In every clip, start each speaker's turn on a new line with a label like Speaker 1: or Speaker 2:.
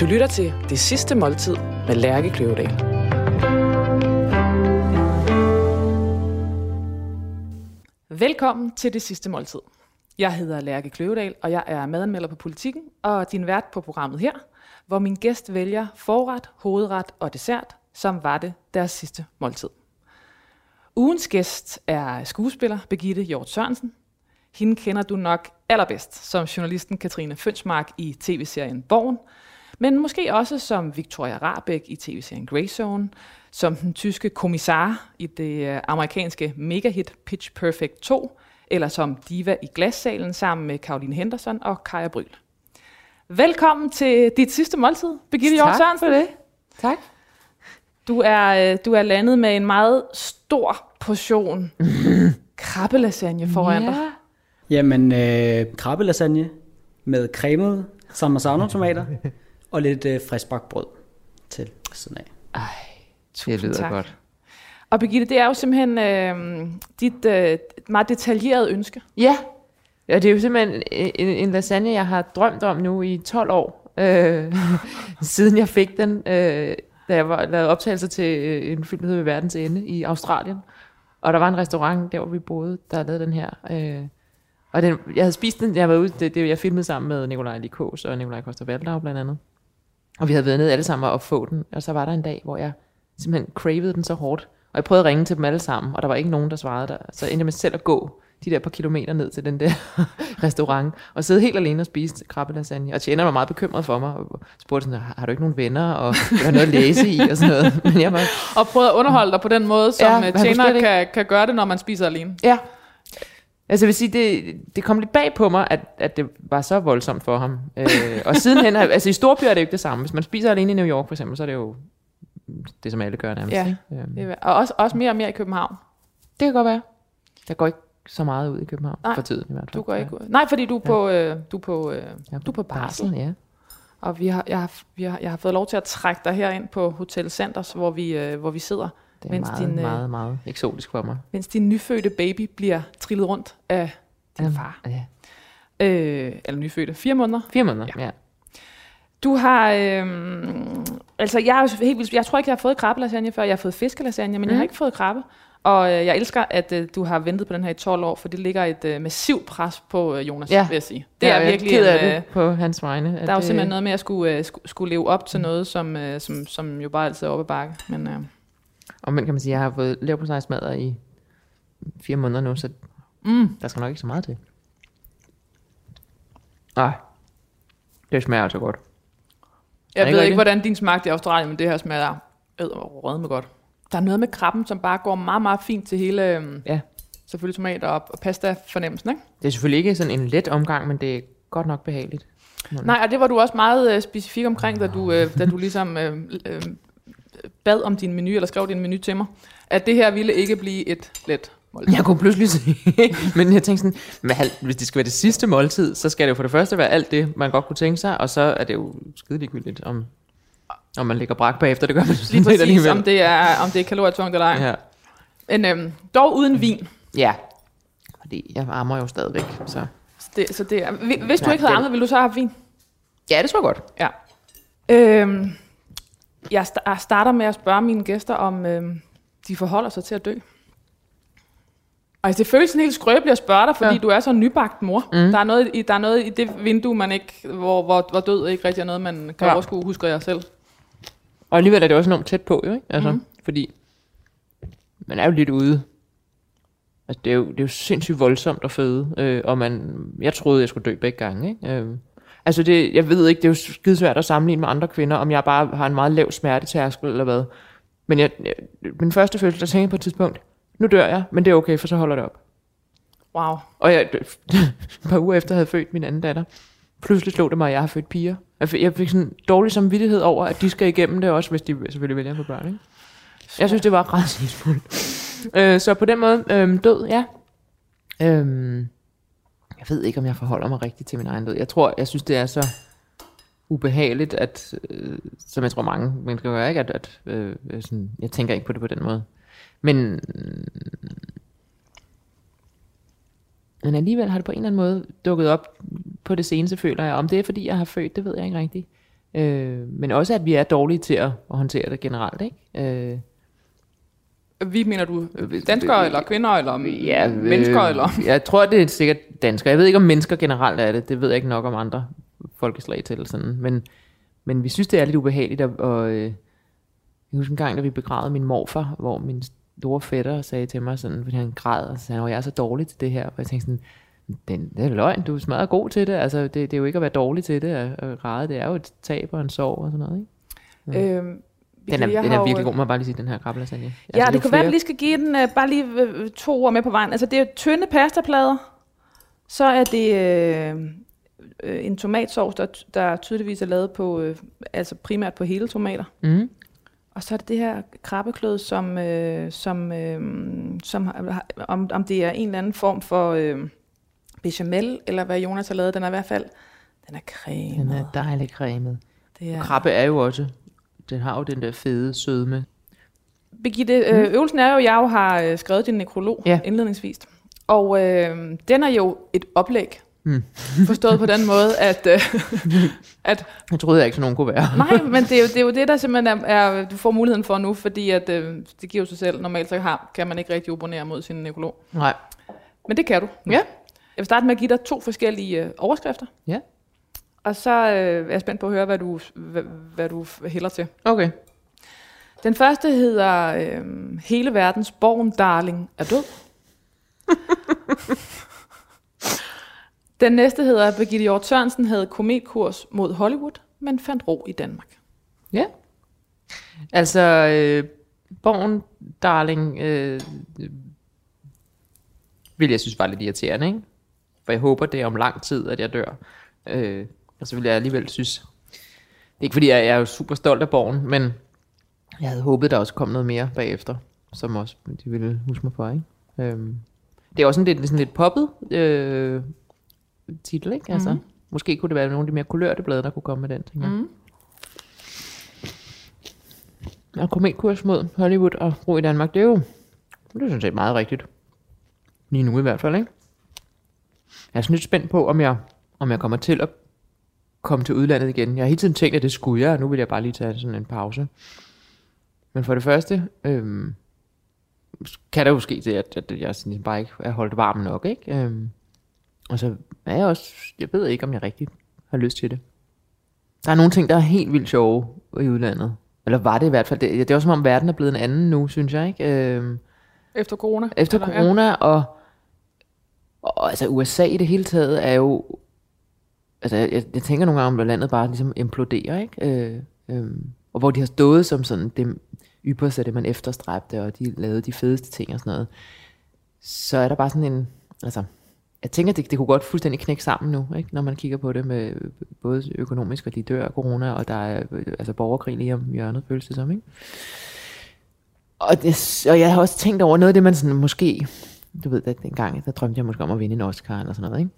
Speaker 1: Du lytter til Det Sidste Måltid med Lærke Kløvedal. Velkommen til Det Sidste Måltid. Jeg hedder Lærke Kløvedal, og jeg er madanmelder på Politikken, og din vært på programmet her, hvor min gæst vælger forret, hovedret og dessert, som var det deres sidste måltid. Ugens gæst er skuespiller Begitte Hjort Sørensen. Hende kender du nok allerbedst som journalisten Katrine Fønsmark i tv-serien Borgen, men måske også som Victoria Rabeck i tv-serien Greyzone, som den tyske kommissar i det øh, amerikanske megahit Pitch Perfect 2, eller som diva i glassalen sammen med Caroline Henderson og Kaja Bryl. Velkommen til dit sidste måltid, Birgitte Hjort
Speaker 2: Tak for det. Tak.
Speaker 1: Du er, øh, du er landet med en meget stor portion krabbelasagne foran dig.
Speaker 3: Jamen, øh, krabbelasagne med cremet tomater og lidt øh, friskbagt brød til siden af.
Speaker 2: Ej,
Speaker 1: Tusind
Speaker 2: det lyder
Speaker 1: tak.
Speaker 2: godt.
Speaker 1: Og Birgitte, det er jo simpelthen øh, dit øh, meget detaljerede ønske.
Speaker 2: Ja, ja det er jo simpelthen en, en lasagne, jeg har drømt om nu i 12 år, øh, siden jeg fik den, øh, da jeg var, lavede optagelser til øh, en film, der hedder Ved Verdens Ende i Australien. Og der var en restaurant, der hvor vi boede, der lavede den her. Øh, og den, jeg havde spist den, jeg var ude, det, det, jeg filmede sammen med Nikolaj Likos og Nikolaj Koster Valdau blandt andet. Og vi havde været nede alle sammen og få den, og så var der en dag, hvor jeg simpelthen cravede den så hårdt. Og jeg prøvede at ringe til dem alle sammen, og der var ikke nogen, der svarede der. Så endte jeg med selv at gå de der par kilometer ned til den der restaurant, og sidde helt alene og spise krabbelasagne. Og tjeneren var meget bekymret for mig, og spurgte sådan, har har du ikke nogen venner, og have noget at læse i, og sådan noget. Men jeg var,
Speaker 1: Og prøve at underholde dig på den måde, som
Speaker 2: Ja, kunne
Speaker 1: tjener kan, kan gøre det, når man spiser alene.
Speaker 2: ja. Altså jeg vil sige, det, det kom lidt bag på mig, at, at det var så voldsomt for ham. Øh, og sidenhen, altså i storbyer er det jo ikke det samme. Hvis man spiser alene i New York for eksempel, så er det jo det, som alle gør nærmest.
Speaker 1: Ja.
Speaker 2: Øhm,
Speaker 1: Det er- Og også, også mere og mere i København.
Speaker 2: Det kan godt være. Der går ikke så meget ud i København,
Speaker 1: Nej,
Speaker 2: for tiden i hvert fald.
Speaker 1: Du går ikke ud. Nej, fordi du er på, øh, du er på, øh,
Speaker 2: Ja,
Speaker 1: du er på barsel.
Speaker 2: ja.
Speaker 1: Og vi har, jeg, har, vi har, jeg har fået lov til at trække dig herind på Hotel Sanders, hvor vi, øh, hvor vi sidder,
Speaker 2: Det er
Speaker 1: Mens
Speaker 2: meget,
Speaker 1: din, øh,
Speaker 2: meget, meget eksotisk for mig.
Speaker 1: mens din nyfødte baby bliver trillet rundt af din
Speaker 2: Jamen,
Speaker 1: far.
Speaker 2: Ja.
Speaker 1: Øh, eller nyfødte, fire måneder.
Speaker 2: Fire måneder, ja. ja.
Speaker 1: Du har, øh, altså jeg er helt vildt, jeg tror ikke, jeg har fået krabbelasagne før, jeg har fået fiskelasagne, men mm. jeg har ikke fået krabbe. Og øh, jeg elsker, at øh, du har ventet på den her i 12 år, for det ligger et øh, massivt pres på øh, Jonas,
Speaker 2: Ja.
Speaker 1: vil jeg sige. Det
Speaker 2: Ja,
Speaker 1: er
Speaker 2: og jeg
Speaker 1: virkelig
Speaker 2: ked
Speaker 1: en,
Speaker 2: af
Speaker 1: øh,
Speaker 2: det på hans vegne.
Speaker 1: Der er jo simpelthen noget med at skulle, øh, skulle, skulle leve op til noget, som, øh, som, som jo bare altid er oppe bakke. Men øh,
Speaker 2: Og men kan man sige, jeg har fået lav på sig smadret i fire måneder nu, så
Speaker 1: mm,
Speaker 2: der skal nok ikke så meget til. Ej, det smager altså godt.
Speaker 1: jeg
Speaker 2: ikke
Speaker 1: ved ikke, hvordan din smagte i Australien, men det her smager rød med godt. Der er noget med krabben, som bare går meget, meget fint til hele, øh,
Speaker 2: Ja.
Speaker 1: selvfølgelig tomater og, og pasta fornemmelsen, ikke?
Speaker 2: Det er selvfølgelig ikke sådan en let omgang, men det er godt nok behageligt.
Speaker 1: Nej, og det var du også meget øh, specifik omkring, da du, øh, da du ligesom øh, øh, bad om din menu, eller skrev din menu til mig, at det her ville ikke blive et let måltid.
Speaker 2: Jeg kunne pludselig se, men jeg tænkte sådan, men hvis det skal være det sidste måltid, så skal det jo for det første være alt det, man godt kunne tænke sig, og så er det jo skide ligegyldigt, om, om man ligger brak bagefter, det gør man
Speaker 1: Lige præcis,
Speaker 2: alligevel.
Speaker 1: om det er, om det er kalorietungt eller ej.
Speaker 2: Ja.
Speaker 1: Men øhm, dog uden vin.
Speaker 2: ja, fordi jeg ammer jo stadigvæk, så...
Speaker 1: Så det, så det er, hvi- hvis du ikke havde ammet, ville du så have haft vin?
Speaker 2: Ja, det tror jeg godt.
Speaker 1: Ja. Øhm, jeg sta- jeg starter med at spørge mine gæster, om øhm, de forholder sig til at dø. Altså, det føles sådan helt skrøbeligt at spørge dig, fordi ja. Du er så en nybagt mor. Mm. Der, er noget i, der er noget i det vindue, man ikke, hvor, hvor, hvor død ikke rigtig er noget, man kan ja. Overskue, husker jeg selv.
Speaker 2: Og alligevel er det også enormt tæt på, jo, ikke? Altså, mm. fordi man er jo lidt ude. Altså, det er jo, det er jo sindssygt voldsomt at føde, øh, og man, jeg troede, jeg skulle dø begge gange, ikke? Øh, altså, det, jeg ved ikke, det er jo skide svært at sammenligne med andre kvinder, om jeg bare har en meget lav smertetærskel eller hvad. Men jeg, jeg, min første følelse, der tænkte jeg på et tidspunkt, nu dør jeg, men det er okay, for så holder det op.
Speaker 1: Wow.
Speaker 2: Og jeg, et par uger efter, havde født min anden datter, pludselig slog det mig, at jeg har født piger. Jeg fik, sådan dårlig samvittighed over, at de skal igennem det også, hvis de selvfølgelig vælger at få børn. Ikke? Jeg synes, det var rædselsfuldt. øh, så på den måde, øh, død, ja. Øh, jeg ved ikke, om jeg forholder mig rigtigt til min egen død. Jeg tror, jeg synes, det er så ubehageligt, at, øh, som jeg tror mange mennesker gør, ikke? At, at øh, øh, sådan, jeg tænker ikke på det på den måde. Men Men alligevel har det på en eller anden måde dukket op på det seneste, føler jeg. Om det er, fordi jeg har født, det ved jeg ikke rigtigt. Øh, men også, at vi er dårlige til at, at håndtere det generelt. Ikke? Øh,
Speaker 1: vi mener du danskere, eller kvinder, eller
Speaker 2: ja,
Speaker 1: mennesker, eller?
Speaker 2: Jeg tror, det er sikkert danskere. Jeg ved ikke, om mennesker generelt er det. Det ved jeg ikke nok om andre folkeslag til. Eller sådan. Men, men vi synes, det er lidt ubehageligt. Og, og øh, jeg husker en gang, da vi begravede min morfar, hvor min store fætter sagde til mig, sådan, fordi han græd, og sagde, at jeg er så dårlig til det her. Og jeg tænkte sådan, det, det er løgn, du er smadret god til det. Altså, det, det er jo ikke at være dårlig til det at, at græde. Det er jo et tab og en sorg og sådan noget. Ikke?
Speaker 1: Øhm,
Speaker 2: Den er,
Speaker 1: jeg
Speaker 2: den er virkelig god, må jeg bare lige sige, den her krabbelasagne. Altså,
Speaker 1: Ja,
Speaker 2: jo
Speaker 1: det kunne være, at vi
Speaker 2: flere-
Speaker 1: lige skal give den uh, bare lige uh, to ord med på vejen. Altså, det er tynde pastaplader. Så er det øh, øh, en tomatsovs, der, der tydeligvis er lavet på, øh, altså primært på hele tomater.
Speaker 2: Mhm.
Speaker 1: Og så er det det her krabbeklød, som, øh, som, øh, som har- om, om det er en eller anden form for øh, bechamel, eller hvad Jonas har lavet. Den er i hvert fald, den er cremet.
Speaker 2: Den er dejligt cremet.
Speaker 1: det er,
Speaker 2: Krabbe er jo også, den har jo den der fede sødme.
Speaker 1: Birgitte, øh, øvelsen er jo, at jeg jo har øh, skrevet din nekrolog
Speaker 2: Ja.
Speaker 1: indledningsvis. Og øh, den er jo et oplæg.
Speaker 2: Mm.
Speaker 1: Forstået på den måde, at, øh, at
Speaker 2: Jeg troede jeg ikke, sådan nogen kunne være.
Speaker 1: nej, men det er, jo, det er jo det, der simpelthen er, er, du får muligheden for nu, fordi at, øh, det giver jo sig selv. Normalt så har, kan man ikke rigtig opponere mod sin nekrolog.
Speaker 2: Nej.
Speaker 1: Men det kan du. nu.
Speaker 2: Ja.
Speaker 1: Jeg vil starte med at give dig to forskellige øh, overskrifter.
Speaker 2: Ja.
Speaker 1: Og så øh, er jeg spændt på at høre, hvad du, hvad, hvad du hælder til.
Speaker 2: Okay.
Speaker 1: Den første hedder øh, Hele verdens born darling er død. Den næste hedder Birgitte Hjort Sørensen havde kometkurs mod Hollywood, men fandt ro i Danmark.
Speaker 2: Ja. Altså, øh, Born Darling øh, vil jeg synes var lidt irriterende, ikke? For jeg håber, det er om lang tid, at jeg dør. Øh, og så vil jeg alligevel synes... Det er ikke fordi, jeg, jeg er jo super stolt af Born, men jeg havde håbet, der også kom noget mere bagefter, som også de ville huske mig for, ikke? Øhm, det er også sådan lidt, sådan lidt poppet øh, titel, ikke? Altså,
Speaker 1: Mhm.
Speaker 2: Måske kunne det være nogle af de mere kulørte blade, der kunne komme med den, tænker jeg.
Speaker 1: Mm.
Speaker 2: Og kometkurs mod Hollywood og ro i Danmark, det er jo det er sådan set meget rigtigt. Lige nu i hvert fald, ikke? Jeg er sådan lidt spændt på, om jeg, om jeg kommer til at komme til udlandet igen. Jeg har hele tiden tænkt, at det skulle jeg, og nu vil jeg bare lige tage sådan en pause. Men for det første, øhm, kan der jo ske det, at, at jeg sådan bare ikke er holdt varm nok, ikke? Øhm, og så er jeg også, jeg ved ikke, om jeg rigtig har lyst til det. Der er nogle ting, der er helt vildt sjove i udlandet. Eller var det i hvert fald. Det, det er også som om verden er blevet en anden nu, synes jeg. Ikke? Øhm,
Speaker 1: Efter corona?
Speaker 2: efter
Speaker 1: Eller- ja.
Speaker 2: corona, og, og altså USA i det hele taget er jo... Altså, jeg, jeg tænker nogle gange, om at landet bare ligesom imploderer, ikke? Øh, øh, og hvor de har stået som sådan det ypperste, det man efterstræbte, og de lavede de fedeste ting og sådan noget. Så er der bare sådan en... Altså, jeg tænker, det, det kunne godt fuldstændig knække sammen nu, ikke? når man kigger på det med både økonomisk, og de dør af corona, og der er altså borgerkrig lige om hjørnet, føles det som, ikke? Og, det, og jeg har også tænkt over noget af det, man sådan måske, du ved, at dengang, der drømte jeg måske om at vinde en Oscar eller sådan noget, ikke?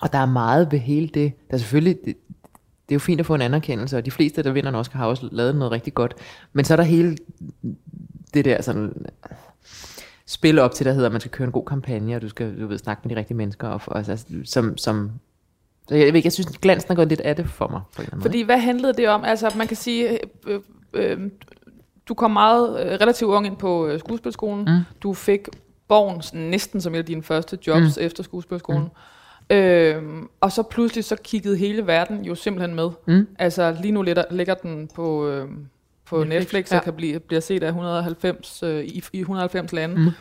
Speaker 2: Og der er meget ved hele det, der er selvfølgelig, det, det er jo fint at få en anerkendelse, og de fleste, der vinder en Oscar, har også lavet noget rigtig godt. Men så er der hele det der sådan spil op til, der hedder, at man skal køre en god kampagne, og du skal du ved, snakke med de rigtige mennesker, og, og, altså, som, som så jeg, ikke, jeg synes, glansen er gået lidt af det for mig. På en eller anden
Speaker 1: Fordi hvad handlede det om? Altså, man kan sige, øh, øh, du kom meget øh, relativt ung ind på øh, skuespilskolen.
Speaker 2: Mm.
Speaker 1: Du fik Borgen næsten som et af dine første jobs mm. efter skuespilskolen. Mm. Øhm, og så pludselig så kiggede hele verden jo simpelthen med.
Speaker 2: Mm.
Speaker 1: Altså lige nu ligger, ligger den på, øh, på Netflix,
Speaker 2: Netflix, ja.
Speaker 1: og kan blive, bliver set af 190, øh, i, i 190 lande.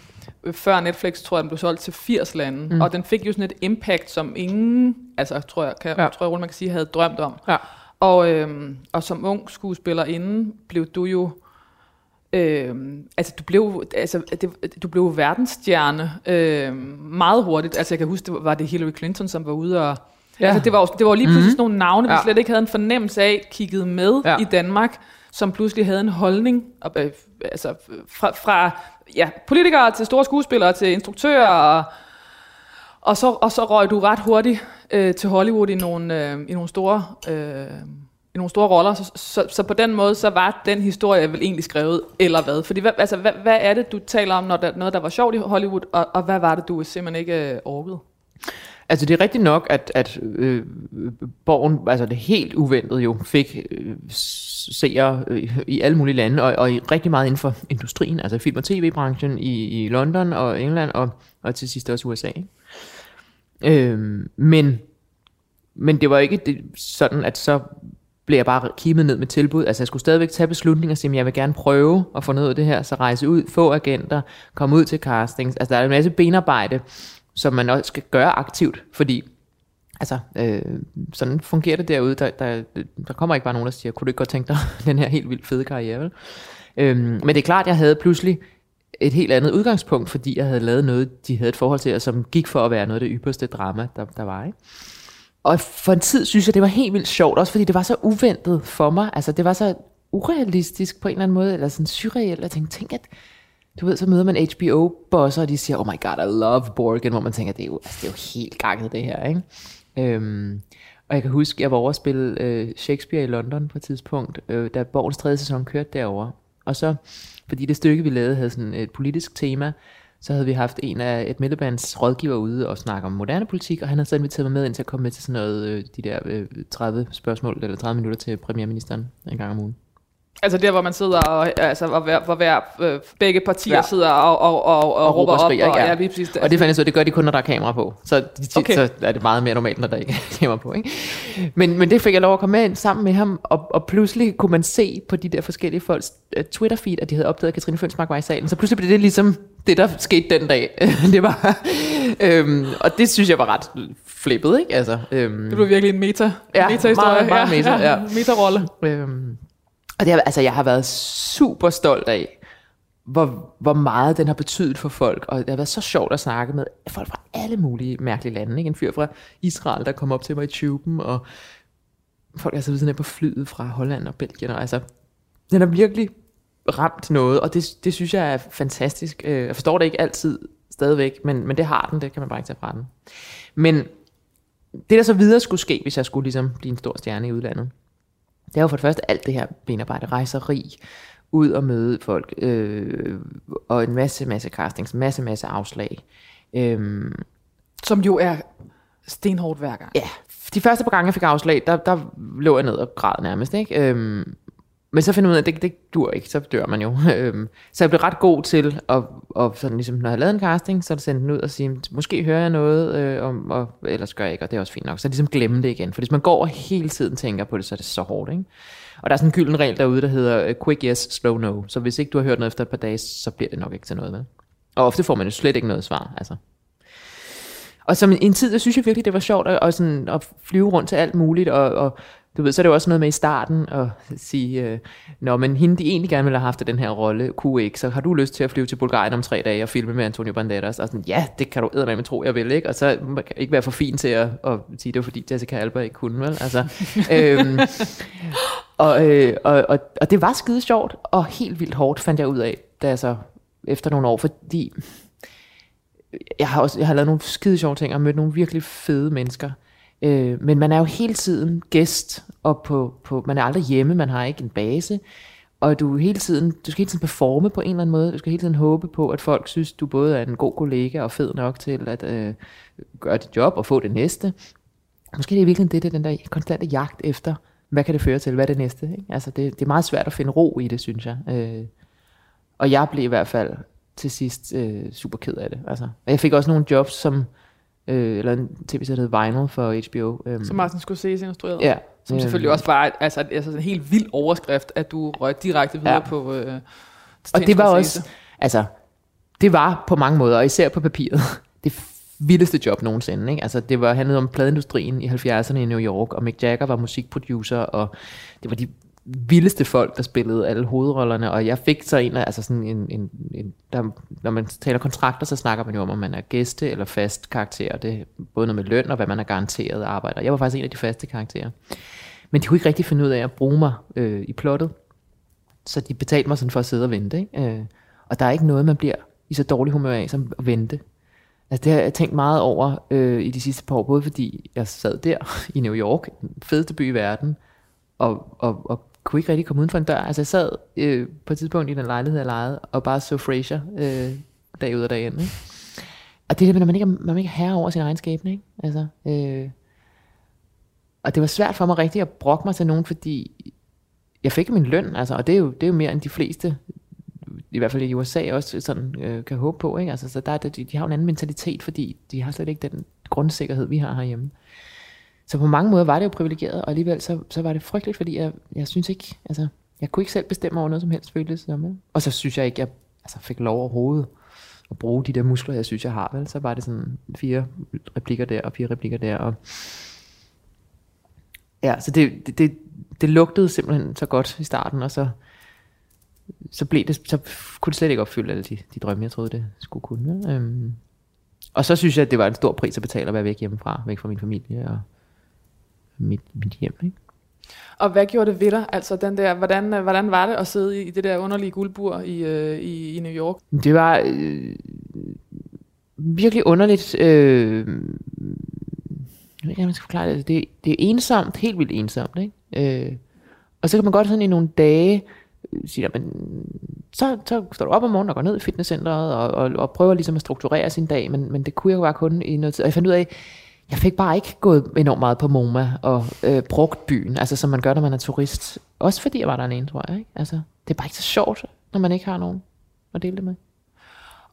Speaker 2: Mm.
Speaker 1: Før Netflix tror jeg, den blev solgt til 80 lande.
Speaker 2: Mm.
Speaker 1: Og den fik jo sådan et impact, som ingen, altså tror jeg, kan,
Speaker 2: Ja.
Speaker 1: tror jeg man kan sige, havde drømt om.
Speaker 2: Ja.
Speaker 1: Og, øhm, og som ung skuespiller inden blev du jo Øhm, altså du blev altså det, du blev verdensstjerne øhm, meget hurtigt. Altså jeg kan huske det var, det Hillary Clinton som var ude og
Speaker 2: Ja.
Speaker 1: altså det var jo, det var lige pludselig sådan nogle navne vi
Speaker 2: Ja.
Speaker 1: slet ikke havde en fornemmelse af kiggede med
Speaker 2: Ja.
Speaker 1: i Danmark, som pludselig havde en holdning og, øh, altså fra, fra ja, politikere til store skuespillere til instruktører og, og så og så røg du ret hurtigt øh, til Hollywood i nogle øh, i nogle store øh, nogle store roller, så, så, så på den måde, så var den historie vel egentlig skrevet, eller hvad? Fordi hvad, altså, hvad, hvad er det, du taler om, når der noget, der var sjovt i Hollywood, og, og hvad var det, du simpelthen ikke øh, orkede?
Speaker 2: Altså det er rigtigt nok, at, at øh, borgen, altså det helt uventet jo, fik øh, seere øh, i alle mulige lande, og, og i rigtig meget inden for industrien, altså film- og tv-branchen i, i London og England, og, og til sidst også USA. Ikke? Øh, men, men det var ikke det, sådan, at så blev jeg bare kimet ned med tilbud. Altså jeg skulle stadigvæk tage beslutninger og sige, at jeg vil gerne prøve at få noget af det her, så rejse ud, få agenter, komme ud til castings. Altså der er en masse benarbejde, som man også skal gøre aktivt, fordi altså, øh, sådan fungerer det derude. Der, der, der kommer ikke bare nogen, der siger, kunne du ikke godt tænke dig den her helt vildt fede karriere, vel? Øhm, men det er klart, jeg havde pludselig et helt andet udgangspunkt, fordi jeg havde lavet noget, de havde et forhold til, og som gik for at være noget af det ypperste drama, der, der var. Ikke? Og for en tid synes jeg, det var helt vildt sjovt, også fordi det var så uventet for mig. Altså det var så urealistisk på en eller anden måde, eller sådan surreal. Jeg tænkte, tænk at, du ved, så møder man HBO-bosser, og de siger, oh my god, I love Borgen, hvor man tænker, det er jo, altså, det er jo helt ganget det her, ikke? Øhm, og jeg kan huske, jeg var over at spille øh, Shakespeare i London på et tidspunkt, øh, da Borgens tredje sæson kørte derover. Og så, fordi det stykke, vi lavede, havde sådan et politisk tema, så havde vi haft en af et middelbands rådgiver ude og snakke om moderne politik, og han havde så inviteret mig med ind til at komme med til sådan noget, øh, de der øh, 30 spørgsmål, eller 30 minutter til premierministeren en gang om ugen.
Speaker 1: Altså der, hvor man sidder og, altså, hvor, hver, hvor hver, øh, begge partier ja. sidder og, og, og, og, og råber op. Skriger,
Speaker 2: og, ja. Ja, lige præcis, det, og det fandt så, det gør de kun, når der er kamera på. Så, de, okay. så er det meget mere normalt, når der ikke er kamera på. Ikke? Men, men det fik jeg lov at komme med ind sammen med ham, og, og pludselig kunne man se på de der forskellige folks uh, Twitter-feed, at de havde opdaget, at Katrine Fønsmark var i salen. Så pludselig blev det ligesom det, der skete den dag. det var, øhm, og det synes jeg var ret flippet, ikke? Altså, øhm,
Speaker 1: det blev virkelig en meta,
Speaker 2: ja,
Speaker 1: meta-historie.
Speaker 2: Meget, meget
Speaker 1: ja,
Speaker 2: meta, ja.
Speaker 1: meta-rolle.
Speaker 2: Øhm, og det har, altså, jeg har været super stolt af, hvor, hvor meget den har betydet for folk. Og det har været så sjovt at snakke med folk fra alle mulige mærkelige lande. Ikke? En fyr fra Israel, der kom op til mig i tuben, og folk er altså så sådan på flyet fra Holland og Belgien. Og altså, den har virkelig ramt noget, og det, det synes jeg er fantastisk. Øh, jeg forstår det ikke altid stadigvæk, men, men det har den, det kan man bare ikke tage fra den. Men det, der så videre skulle ske, hvis jeg skulle ligesom blive en stor stjerne i udlandet, det er jo for det første alt det her benarbejde, rejseri, ud og møde folk, øh, og en masse, masse castings, masse, masse afslag. Øh,
Speaker 1: Som jo er stenhårdt hver gang.
Speaker 2: Ja, de første par gange, jeg fik afslag, der, der lå jeg ned og græd nærmest. Ikke? Øh, men så finder man ud af, at det, det dur ikke, så dør man jo. Øhm, så jeg blev ret god til, at, at sådan ligesom, når jeg lavede en casting, så sendte den ud og sige, måske hører jeg noget, øh, om, og, ellers gør jeg ikke, og det er også fint nok. Så ligesom glemme det igen, for hvis man går og hele tiden tænker på det, så er det så hårdt. Ikke? Og der er sådan en gylden regel derude, der hedder quick yes, slow no. Så hvis ikke du har hørt noget efter et par dage, så bliver det nok ikke til noget. Vel? Og ofte får man jo slet ikke noget svar. Altså. Og som en, tid, jeg synes jeg virkelig, det var sjovt at, at, sådan, at flyve rundt til alt muligt, og, og du ved, så er det jo også noget med i starten at sige, øh, når men hende, de egentlig gerne ville have haft den her rolle, kunne ikke, så har du lyst til at flyve til Bulgarien om tre dage og filme med Antonio Banderas? Og sådan, ja, det kan du eddermame tro, jeg vil, ikke? Og så man kan ikke være for fin til at, at sige, det var fordi Jessica Alba ikke kunne, vel? Altså, øhm, og, øh, og, og, og, det var skide sjovt, og helt vildt hårdt, fandt jeg ud af, da jeg så efter nogle år, fordi jeg har, også, jeg har lavet nogle skide sjove ting, og mødt nogle virkelig fede mennesker, Øh, men man er jo hele tiden gæst, og på, på, man er aldrig hjemme, man har ikke en base, og du, hele tiden, du skal hele tiden performe på en eller anden måde, du skal hele tiden håbe på, at folk synes, du både er en god kollega og fed nok til at øh, gøre dit job og få det næste. Måske det er virkelig det, det er den der konstante jagt efter, hvad kan det føre til, hvad er det næste? Ikke? Altså det, det er meget svært at finde ro i det, synes jeg. Øh, og jeg blev i hvert fald til sidst øh, super ked af det. Altså. Og jeg fik også nogle jobs, som øh, eller en tv-serie, der Vinyl for HBO.
Speaker 1: Øh. Som Martin Scorsese instruerede.
Speaker 2: Ja.
Speaker 1: Som selvfølgelig også var altså, altså en helt vild overskrift, at du røg direkte videre ja. på øh,
Speaker 2: Og det var Scorsese. også, altså, det var på mange måder, og især på papiret, det vildeste job nogensinde. Ikke? Altså, det var handlet om pladeindustrien i 70'erne i New York, og Mick Jagger var musikproducer, og det var de vildeste folk, der spillede alle hovedrollerne, og jeg fik så en af, altså sådan en, en, en der, når man taler kontrakter, så snakker man jo om, om man er gæste eller fast karakter, det er både noget med løn og hvad man er garanteret arbejder. Jeg var faktisk en af de faste karakterer. Men de kunne ikke rigtig finde ud af at bruge mig øh, i plottet, så de betalte mig sådan for at sidde og vente. Ikke? Øh, og der er ikke noget, man bliver i så dårlig humør af, som at vente. Altså det har jeg tænkt meget over øh, i de sidste par år, både fordi jeg sad der i New York, den fedeste by i verden, og, og, og kunne ikke rigtig komme uden for en dør. Altså jeg sad øh, på et tidspunkt i den lejlighed, jeg lejede, og bare så Frasier øh, dag ud og dag ind. Ikke? og det er det, når man ikke, er, man ikke er herre over sin egen skæbne, ikke? Altså, øh, og det var svært for mig rigtig at brokke mig til nogen, fordi jeg fik min løn, altså, og det er, jo, det er jo mere end de fleste, i hvert fald i USA også sådan, øh, kan håbe på. Ikke? Altså, så der, de, de har jo en anden mentalitet, fordi de har slet ikke den grundsikkerhed, vi har herhjemme. Så på mange måder var det jo privilegeret, og alligevel så, så var det frygteligt, fordi jeg, jeg synes ikke, altså, jeg kunne ikke selv bestemme over noget som helst følelse. Som, og så synes jeg ikke, jeg altså, fik lov overhovedet at bruge de der muskler, jeg synes, jeg har. Vel? Så var det sådan fire replikker der, og fire replikker der, og Ja, så det, det, det, det lugtede simpelthen så godt i starten, og så, så, blev det, så kunne det slet ikke opfylde alle de, de drømme, jeg troede, det skulle kunne. Øhm, og så synes jeg, at det var en stor pris at betale at være væk hjemmefra, væk fra min familie og mit, mit hjem. Ikke?
Speaker 1: Og hvad gjorde det ved dig? Altså den der, hvordan, hvordan var det at sidde i det der underlige guldbur i, øh, i, i New York?
Speaker 2: Det var øh, virkelig underligt. Øh, jeg ved ikke, man skal forklare det. det. Det er ensomt, helt vildt ensomt. Ikke? Øh, og så kan man godt sådan i nogle dage øh, sige, men så, så står du op om morgenen og går ned i fitnesscenteret og, og, og prøver ligesom at strukturere sin dag, men, men det kunne jeg jo bare kun i noget tid. Og jeg fandt ud af, jeg fik bare ikke gået enormt meget på MoMA og øh, brugt byen, altså som man gør, når man er turist. Også fordi jeg var der alene, tror jeg. Ikke? Altså, det er bare ikke så sjovt, når man ikke har nogen at dele det med.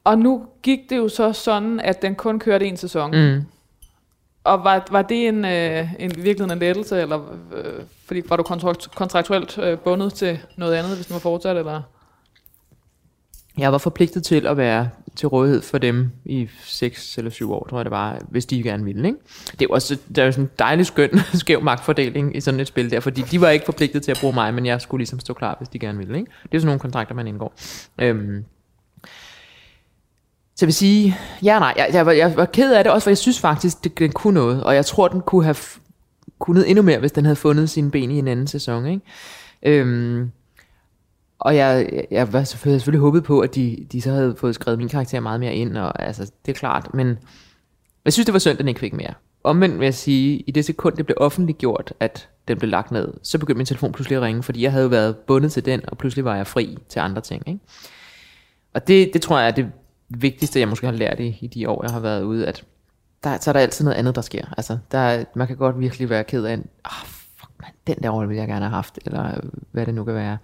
Speaker 1: Og nu gik det jo så sådan, at den kun kørte en sæson. Mm. Og var, var det en, øh, en virkelig en lettelse, eller øh, fordi var du kontraktuelt øh, bundet til noget andet, hvis du var fortsat, eller?
Speaker 2: Jeg var forpligtet til at være til rådighed for dem i 6 eller 7 år, tror jeg det var, hvis de gerne ville. Ikke? Det er også der er sådan en dejlig skøn, skæv magtfordeling i sådan et spil der, fordi de var ikke forpligtet til at bruge mig, men jeg skulle ligesom stå klar, hvis de gerne ville. Ikke? Det er sådan nogle kontrakter, man indgår. Øhm, så jeg vil sige, ja nej, jeg, jeg, var, jeg var ked af det også, for jeg synes faktisk, det, den kunne noget, og jeg tror, den kunne have kunnet endnu mere, hvis den havde fundet sine ben i en anden sæson. Ikke? Øhm, og jeg, jeg var selvfølgelig, selvfølgelig håbet på, at de, de så havde fået skrevet min karakter meget mere ind, og altså, det er klart, men jeg synes, det var synd, at den ikke fik mere. Omvendt vil jeg sige, i det sekund, det blev offentliggjort, at den blev lagt ned, så begyndte min telefon pludselig at ringe, fordi jeg havde været bundet til den, og pludselig var jeg fri til andre ting. Ikke? Og det, det tror jeg er det vigtigste, jeg måske har lært i, i de år, jeg har været ude, at der, så er der altid noget andet, der sker. Altså, der, man kan godt virkelig være ked af, ah, fuck man, den der rolle ville jeg gerne have haft, eller hvad det nu kan være.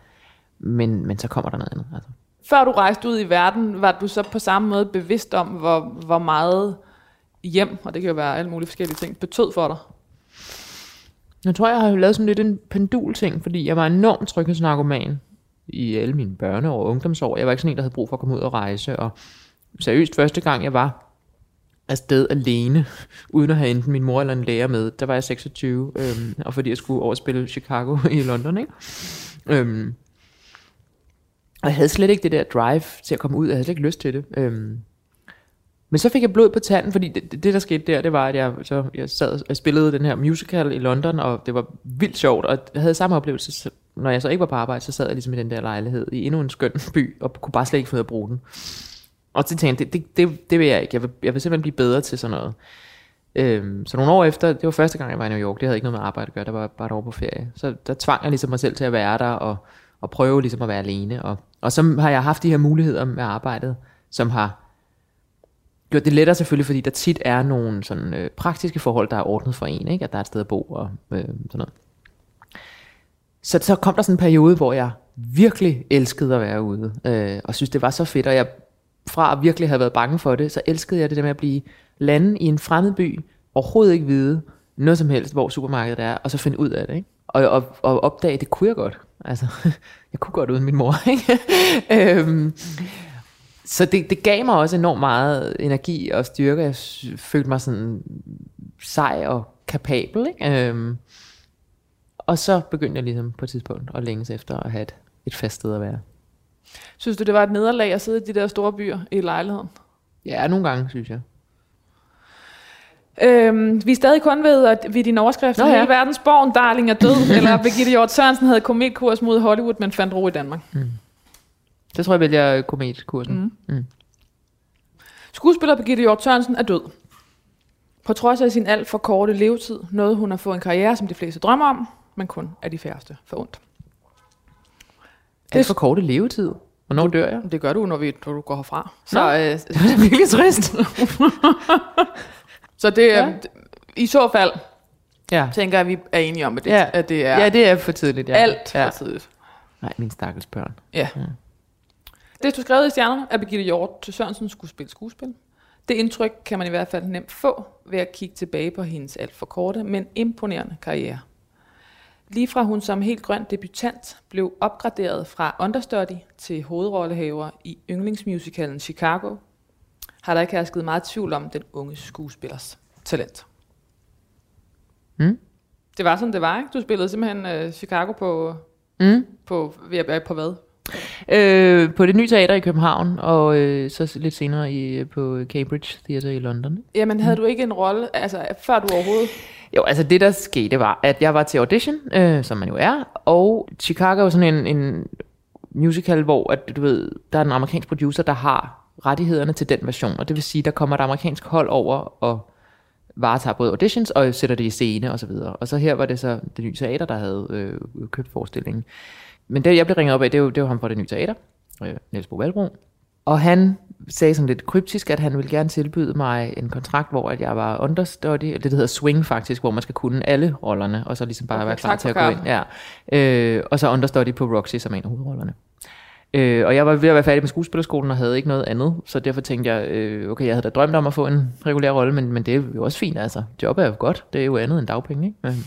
Speaker 2: Men, men så kommer der noget andet. Altså.
Speaker 1: Før du rejste ud i verden, var du så på samme måde bevidst om, hvor, hvor meget hjem, og det kan jo være alle mulige forskellige ting, betød for dig?
Speaker 2: Jeg tror, jeg har lavet sådan lidt en pendul-ting, fordi jeg var enormt tryghedsnarkoman i alle mine børne- og ungdomsår. Jeg var ikke sådan en, der havde brug for at komme ud og rejse, og seriøst første gang, jeg var afsted alene, uden at have enten min mor eller en lærer med. Der var jeg 26, øhm, og fordi jeg skulle overspille Chicago i London, ikke? Øhm, og jeg havde slet ikke det der drive til at komme ud, jeg havde slet ikke lyst til det. Øhm, men så fik jeg blod på tanden, fordi det, det, det der skete der, det var, at jeg, så, jeg sad og spillede den her musical i London, og det var vildt sjovt, og jeg havde samme oplevelse, når jeg så ikke var på arbejde, så sad jeg ligesom i den der lejlighed i endnu en skøn by, og kunne bare slet ikke få ud at bruge den. Og så tænkte jeg, det, det, det vil jeg ikke. Jeg vil, jeg vil simpelthen blive bedre til sådan noget. Øhm, så nogle år efter, det var første gang, jeg var i New York, det havde ikke noget med arbejde at gøre, der var bare et år på ferie. Så der tvang jeg ligesom mig selv til at være der, og, og prøve ligesom at være alene. Og, og så har jeg haft de her muligheder med arbejdet, som har gjort det lettere selvfølgelig, fordi der tit er nogle sådan, øh, praktiske forhold, der er ordnet for en, ikke? at der er et sted at bo og øh, sådan noget. Så, så kom der sådan en periode, hvor jeg virkelig elskede at være ude, øh, og synes det var så fedt, og jeg fra at virkelig have været bange for det, så elskede jeg det der med at blive lande i en fremmed by, overhovedet ikke vide noget som helst, hvor supermarkedet er, og så finde ud af det, ikke? Og, og, og opdage, det kunne jeg godt. Altså, jeg kunne godt uden min mor, ikke? øhm, så det, det gav mig også enormt meget energi og styrke. Jeg følte mig sådan sej og kapabel, ikke? Øhm, og så begyndte jeg ligesom på et tidspunkt at længes efter at have et, et fast sted at være.
Speaker 1: Synes du, det var et nederlag at sidde i de der store byer i lejligheden?
Speaker 2: Ja, nogle gange, synes jeg.
Speaker 1: Øhm, vi er stadig kun ved, at vi i din overskrift, Nå, ja. hele verdens born, darling er død, eller Birgitte Hjort Sørensen havde kometkurs mod Hollywood, men fandt ro i Danmark. Mm.
Speaker 2: Det tror jeg vælger kometkursen. Mm. Mm.
Speaker 1: Skuespiller Birgitte Hjort Sørensen er død. På trods af sin alt for korte levetid, nåede hun at få en karriere, som de fleste drømmer om, men kun er de færreste for ondt.
Speaker 2: Det er for korte levetid. Hvornår dør jeg?
Speaker 1: Det gør du, når, vi, når du går herfra. Så,
Speaker 2: Nå.
Speaker 1: øh,
Speaker 2: Det er virkelig trist.
Speaker 1: så det er,
Speaker 2: Ja.
Speaker 1: i så fald,
Speaker 2: ja.
Speaker 1: tænker jeg, at vi er enige om, at det,
Speaker 2: Ja.
Speaker 1: at det er
Speaker 2: ja, det er for tidligt. Ja.
Speaker 1: alt for
Speaker 2: ja.
Speaker 1: tidligt.
Speaker 2: Nej, min stakkels børn.
Speaker 1: Ja. Det stod skrevet i stjernerne, at Birgitte Hjort til Sørensen skulle spille skuespil. Det indtryk kan man i hvert fald nemt få ved at kigge tilbage på hendes alt for korte, men imponerende karriere. Lige fra hun som helt grøn debutant blev opgraderet fra understudy til hovedrollehaver i yndlingsmusicalen Chicago, har der ikke hersket meget tvivl om den unge skuespillers talent.
Speaker 2: Mm.
Speaker 1: Det var sådan, det var, ikke? Du spillede simpelthen uh, Chicago på,
Speaker 2: Mm.
Speaker 1: på, på, på hvad?
Speaker 2: Øh, på det nye teater i København, og øh, så lidt senere i, på Cambridge Theatre i London.
Speaker 1: Jamen, havde du ikke en rolle, altså før du overhovedet...
Speaker 2: Jo, altså det der skete var, at jeg var til audition, øh, som man jo er, og Chicago er sådan en, en musical, hvor at, du ved, der er en amerikansk producer, der har rettighederne til den version, og det vil sige, der kommer et amerikansk hold over og varetager både auditions og sætter det i scene og så videre. Og så her var det så det nye teater, der havde øh, købt forestillingen. Men det, jeg blev ringet op af, det var, det var ham fra det nye teater, øh, Niels Bo Valbro. Og han sagde sådan lidt kryptisk, at han ville gerne tilbyde mig en kontrakt, hvor at jeg var understudy, eller det der hedder swing faktisk, hvor man skal kunne alle rollerne, og så ligesom bare
Speaker 1: Okay,
Speaker 2: være klar til at gå ind. Ja. Øh, og så understudy på Roxy, som er en af hovedrollerne. Øh, og jeg var ved at være færdig med skuespillerskolen og havde ikke noget andet, så derfor tænkte jeg, øh, okay, jeg havde da drømt om at få en regulær rolle, men, men det er jo også fint, altså. Job er jo godt, det er jo andet end dagpenge, ikke? Men.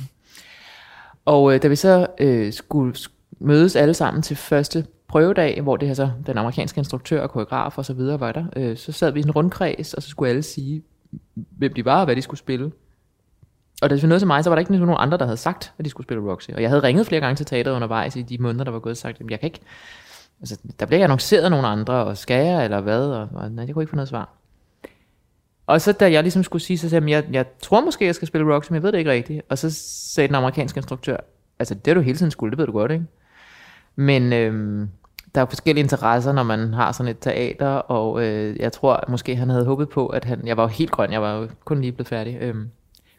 Speaker 2: Og øh, da vi så øh, skulle mødes alle sammen til første prøvedag, hvor det her så den amerikanske instruktør og koreograf og så videre var der, øh, så sad vi i en rundkreds, og så skulle alle sige, hvem de var og hvad de skulle spille. Og da vi nåede til mig, så var der ikke nogen andre, der havde sagt, at de skulle spille Roxy. Og jeg havde ringet flere gange til teateret undervejs i de måneder, der var gået og sagt, at jeg kan ikke, altså, der bliver ikke annonceret nogen andre, og skal jeg, eller hvad, og, og nej, jeg kunne ikke få noget svar. Og så da jeg ligesom skulle sige, så sagde jeg, jeg, jeg tror måske, jeg skal spille rock, men jeg ved det ikke rigtigt. Og så sagde den amerikanske instruktør, altså det du hele tiden skulle, det ved du godt, ikke? Men øhm, der er forskellige interesser, når man har sådan et teater, og øh, jeg tror måske han havde håbet på, at han, jeg var jo helt grøn, jeg var jo kun lige blevet færdig, øhm,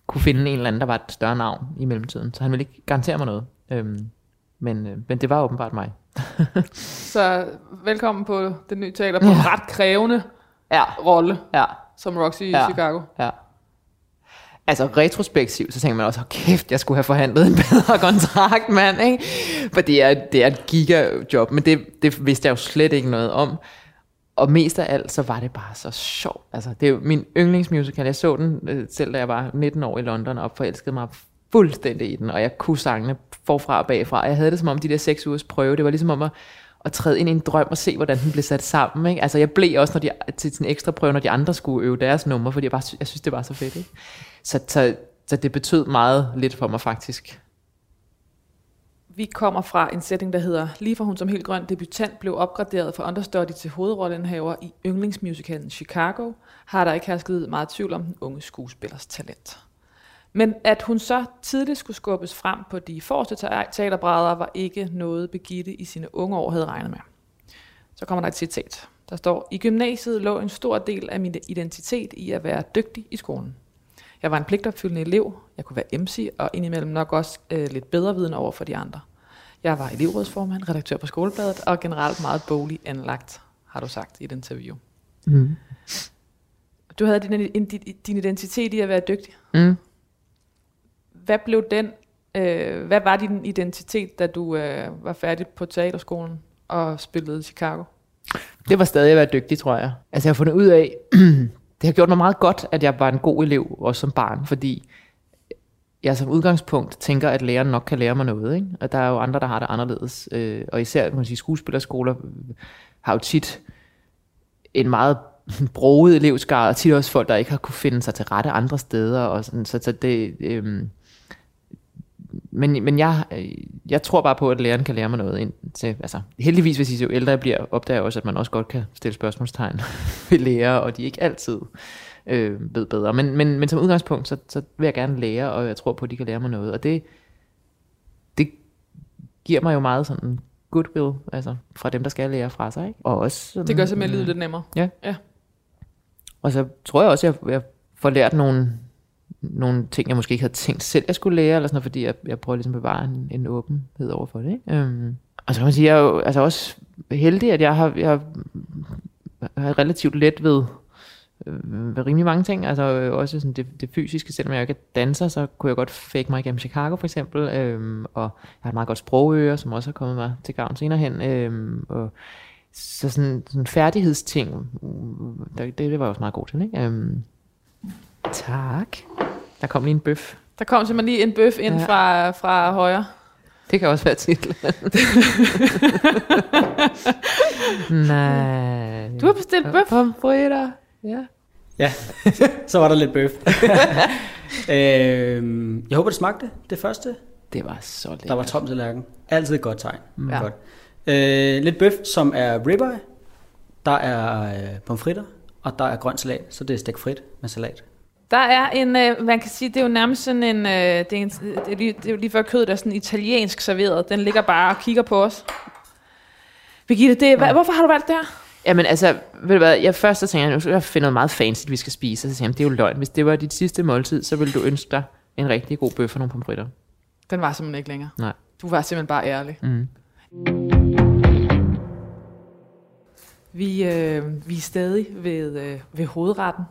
Speaker 2: kunne finde en eller anden, der var et større navn i mellemtiden. Så han ville ikke garantere mig noget. Øhm, men, øh, men det var åbenbart mig.
Speaker 1: Så velkommen på det nye teater på en ret krævende
Speaker 2: Ja,
Speaker 1: rolle
Speaker 2: ja,
Speaker 1: som Roxy i
Speaker 2: Ja.
Speaker 1: Chicago.
Speaker 2: ja. Altså retrospektivt, så tænker man også, oh, kæft, jeg skulle have forhandlet en bedre kontrakt, mand, ikke? For det er, det er et gigajob, men det, det vidste jeg jo slet ikke noget om. Og mest af alt, så var det bare så sjovt. Altså, det er jo min yndlingsmusical. Jeg så den øh, selv, da jeg var 19 år i London, og forelskede mig fuldstændig i den. Og jeg kunne sangene forfra og bagfra. Jeg havde det som om de der seks ugers prøve. Det var ligesom om at, at træde ind i en drøm og se, hvordan den blev sat sammen. Ikke? Altså, jeg blev også når de, til sådan ekstra prøve, når de andre skulle øve deres numre, fordi jeg, bare, jeg synes, det var så fedt. Ikke? Så, så, så det betød meget lidt for mig faktisk.
Speaker 1: Vi kommer fra en sætning, der hedder, lige fra hun som helt grøn debutant blev opgraderet fra understudy til hovedrollenhaver i yndlingsmusicalen Chicago, har der ikke hersket meget tvivl om den unge skuespillers talent. Men at hun så tidligt skulle skubbes frem på de forreste te- teaterbrædder, var ikke noget Begitte i sine unge år havde regnet med. Så kommer der et citat. Der står, i gymnasiet lå en stor del af min identitet i at være dygtig i skolen. Jeg var en pligtopfyldende elev, jeg kunne være MC, og indimellem nok også øh, lidt bedre viden over for de andre. Jeg var elevrådsformand, redaktør på skolebladet, og generelt meget boglig anlagt, har du sagt i et interview.
Speaker 2: Mm.
Speaker 1: Du havde din, din, din identitet i at være dygtig.
Speaker 2: Mm.
Speaker 1: Hvad blev den, øh, hvad var din identitet, da du øh, var færdig på teaterskolen og spillede i Chicago?
Speaker 2: Det var stadig at være dygtig, tror jeg. Altså jeg har fundet ud af, det har gjort mig meget godt, at jeg var en god elev, også som barn, fordi jeg som udgangspunkt tænker, at læreren nok kan lære mig noget. Ikke? Og der er jo andre, der har det anderledes. Øh, og især man sige, skuespillerskoler har jo tit en meget broget elevskare, og tit også folk, der ikke har kunne finde sig til rette andre steder. Og sådan, så, så det, øh, men, men jeg, øh, jeg tror bare på, at læreren kan lære mig noget. Ind til, altså, heldigvis, hvis I jo ældre jeg bliver, opdager jeg også, at man også godt kan stille spørgsmålstegn ved lærer, og de ikke altid øh, ved bedre. Men, men, men som udgangspunkt, så, så vil jeg gerne lære, og jeg tror på, at de kan lære mig noget. Og det, det giver mig jo meget sådan goodwill, altså fra dem, der skal lære fra sig. Ikke? Og også sådan,
Speaker 1: Det gør simpelthen livet lidt nemmere.
Speaker 2: og så tror jeg også, at jeg, jeg får lært nogle, nogle ting, jeg måske ikke havde tænkt selv, jeg skulle lære, eller sådan noget, fordi jeg, jeg prøver ligesom at bevare en, en åbenhed over for det. Ikke? Øhm, og så kan man sige, jeg er jo altså også heldig, at jeg har, jeg har relativt let ved, øh, ved rimelig mange ting. Altså øh, også sådan det, det fysiske, selvom jeg ikke er danser, så kunne jeg godt fake mig igennem Chicago for eksempel. Øhm, og jeg har et meget godt sprogøre, som også har kommet mig til gavn senere hen. Øhm, og så sådan, sådan færdighedsting, det, det var jeg også meget god til. Ikke? Øhm, tak. Der kom lige en bøf.
Speaker 1: Der kom simpelthen lige en bøf ind
Speaker 2: Ja.
Speaker 1: fra, fra højre.
Speaker 2: Det kan også være titlen. Nej.
Speaker 1: Du har bestilt bøf.
Speaker 2: Pomfritter. Ja.
Speaker 3: Ja, så var der lidt bøf. øhm, jeg håber, det smagte det første.
Speaker 2: Det var så lækkert.
Speaker 3: Der var tom tallerken. Altid et godt tegn.
Speaker 1: Ja.
Speaker 3: Godt. Øh, lidt bøf, som er ribeye. Der er øh, pomfritter, og der er grøn salat, så det er stegt frit med salat.
Speaker 1: Der er en, øh, man kan sige, det er jo nærmest sådan en, øh, det, er en det, er lige, det er jo lige før kødet er sådan italiensk serveret. Den ligger bare og kigger på os. Birgitte, det, ja. hvorfor har du valgt det her?
Speaker 2: Jamen altså, ved du hvad, jeg først så tænkte jeg, nu skal jeg finde noget meget fancy, vi skal spise. Så tænkte jeg, det er jo løgn. Hvis det var dit sidste måltid, så ville du ønske dig en rigtig god bøf og nogle pomfritter.
Speaker 1: Den var simpelthen ikke længere.
Speaker 2: Nej.
Speaker 1: Du var simpelthen bare ærlig.
Speaker 2: Mm.
Speaker 1: Vi, øh, vi er stadig ved, øh, ved hovedretten.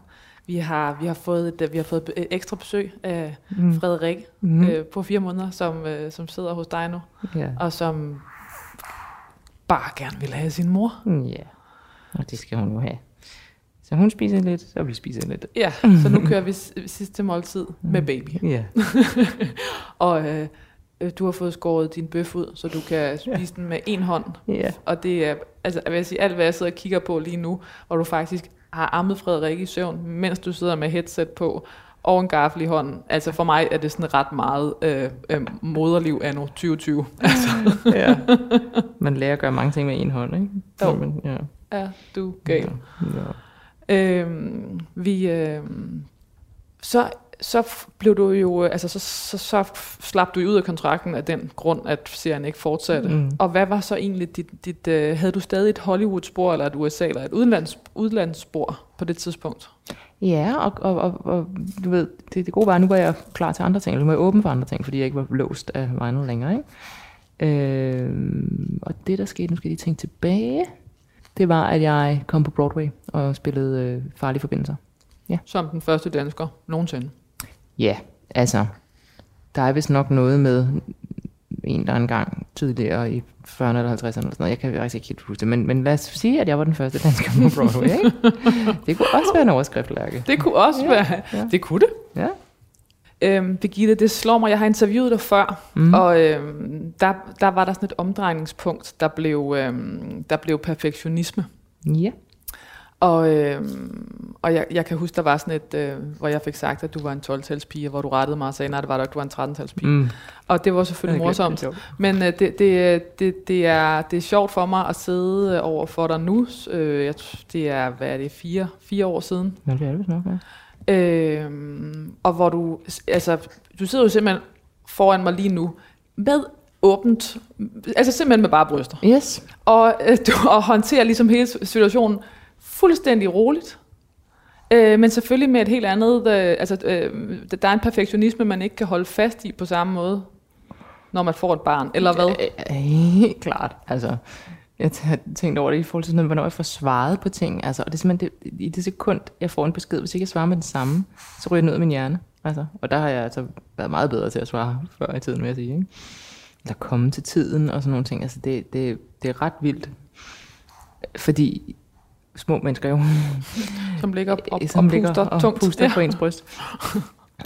Speaker 1: Vi har, vi har fået et, vi har fået et ekstra besøg af
Speaker 2: Mm.
Speaker 1: Frederik
Speaker 2: Mm.
Speaker 1: øh, på fire måneder, som, øh, som sidder hos dig nu,
Speaker 2: Ja.
Speaker 1: og som bare gerne vil have sin mor.
Speaker 2: Mm, Ja, og det skal hun jo have. Så hun spiser lidt, så vi spiser lidt.
Speaker 1: Ja, så nu kører vi sidste måltid med baby.
Speaker 2: Ja.
Speaker 1: Og øh, øh, du har fået skåret din bøf ud, så du kan spise den med en hånd.
Speaker 2: Ja.
Speaker 1: Og det er, altså jeg vil sige, alt hvad jeg sidder og kigger på lige nu, hvor du faktisk har ammet Frederik i søvn, mens du sidder med headset på, og en gaffel i hånden. Altså for mig er det sådan ret meget øh, øh, moderliv anno 2020. Altså,
Speaker 2: ja. Man lærer at gøre mange ting med en hånd, ikke?
Speaker 1: Jo.
Speaker 2: Men, ja.
Speaker 1: er du gal.
Speaker 2: Ja.
Speaker 1: Øhm, vi, øhm, så, så blev du jo, altså så, så, så slap du ud af kontrakten af den grund, at serien ikke fortsatte.
Speaker 2: Mm.
Speaker 1: Og hvad var så egentlig dit, dit øh, havde du stadig et Hollywood-spor, eller et USA, eller et udlands, udlandsspor på det tidspunkt?
Speaker 2: Ja, og, og, og, og du ved, det, det gode var, at nu var jeg klar til andre ting, eller nu var jeg åben for andre ting, fordi jeg ikke var låst af vinyl længere. Ikke? Øh, og det, der skete, nu skal jeg lige tænke tilbage, det var, at jeg kom på Broadway og spillede øh, Farlige Forbindelser.
Speaker 1: Som den første dansker nogensinde.
Speaker 2: Ja, altså, der er vist nok noget med en, der engang tidligere i 40'erne eller 50'erne eller sådan noget. Jeg kan faktisk ikke helt huske det, men, men lad os sige, at jeg var den første dansker på Broadway. Ikke? Det kunne også være en overskrift, Lærke.
Speaker 1: Det kunne også
Speaker 2: Ja,
Speaker 1: være,
Speaker 2: ja.
Speaker 1: det kunne det.
Speaker 2: Ja.
Speaker 1: Øhm, Birgitte, det slår mig, jeg har interviewet dig før,
Speaker 2: Mm.
Speaker 1: mm. og øhm, der, der var der sådan et omdrejningspunkt, der blev, øhm, der blev perfektionisme.
Speaker 2: Ja.
Speaker 1: Og, øhm, og jeg, jeg kan huske, der var sådan et, øh, hvor jeg fik sagt, at du var en 12-talspige, hvor du rettede mig og sagde, nej, det var du ikke, du var en 13-talspige. Mm. Og det var selvfølgelig morsomt. Men øh, det, det, det, det, er, det er sjovt for mig at sidde øh, over for dig nu. Øh, jeg, det er, hvad er det, fire, fire år siden.
Speaker 2: Nå, det er det nok, ja.
Speaker 1: Øhm, og hvor du, altså, du sidder jo simpelthen foran mig lige nu med åbent, altså simpelthen med bare bryster.
Speaker 2: Yes.
Speaker 1: Og, øh, du, og håndterer ligesom hele situationen fuldstændig roligt. Øh, men selvfølgelig med et helt andet, øh, altså øh, der er en perfektionisme, man ikke kan holde fast i på samme måde, når man får et barn, eller hvad?
Speaker 2: Ja, Helt klart. Altså, jeg har tænkt over det i forhold til sådan, hvornår jeg får svaret på ting. Altså, og det er simpelthen det, i det sekund, jeg får en besked, hvis ikke jeg svarer med den samme, så ryger den ud af min hjerne. Altså, og der har jeg altså været meget bedre til at svare før i tiden, vil jeg sige. Ikke? Eller komme til tiden og sådan nogle ting. Altså, det, det, det er ret vildt. Fordi små mennesker jo,
Speaker 1: Som ligger op, op,
Speaker 2: som
Speaker 1: og
Speaker 2: ligger
Speaker 1: puster
Speaker 2: og
Speaker 1: tungt.
Speaker 2: puster
Speaker 1: Ja.
Speaker 2: på ens bryst,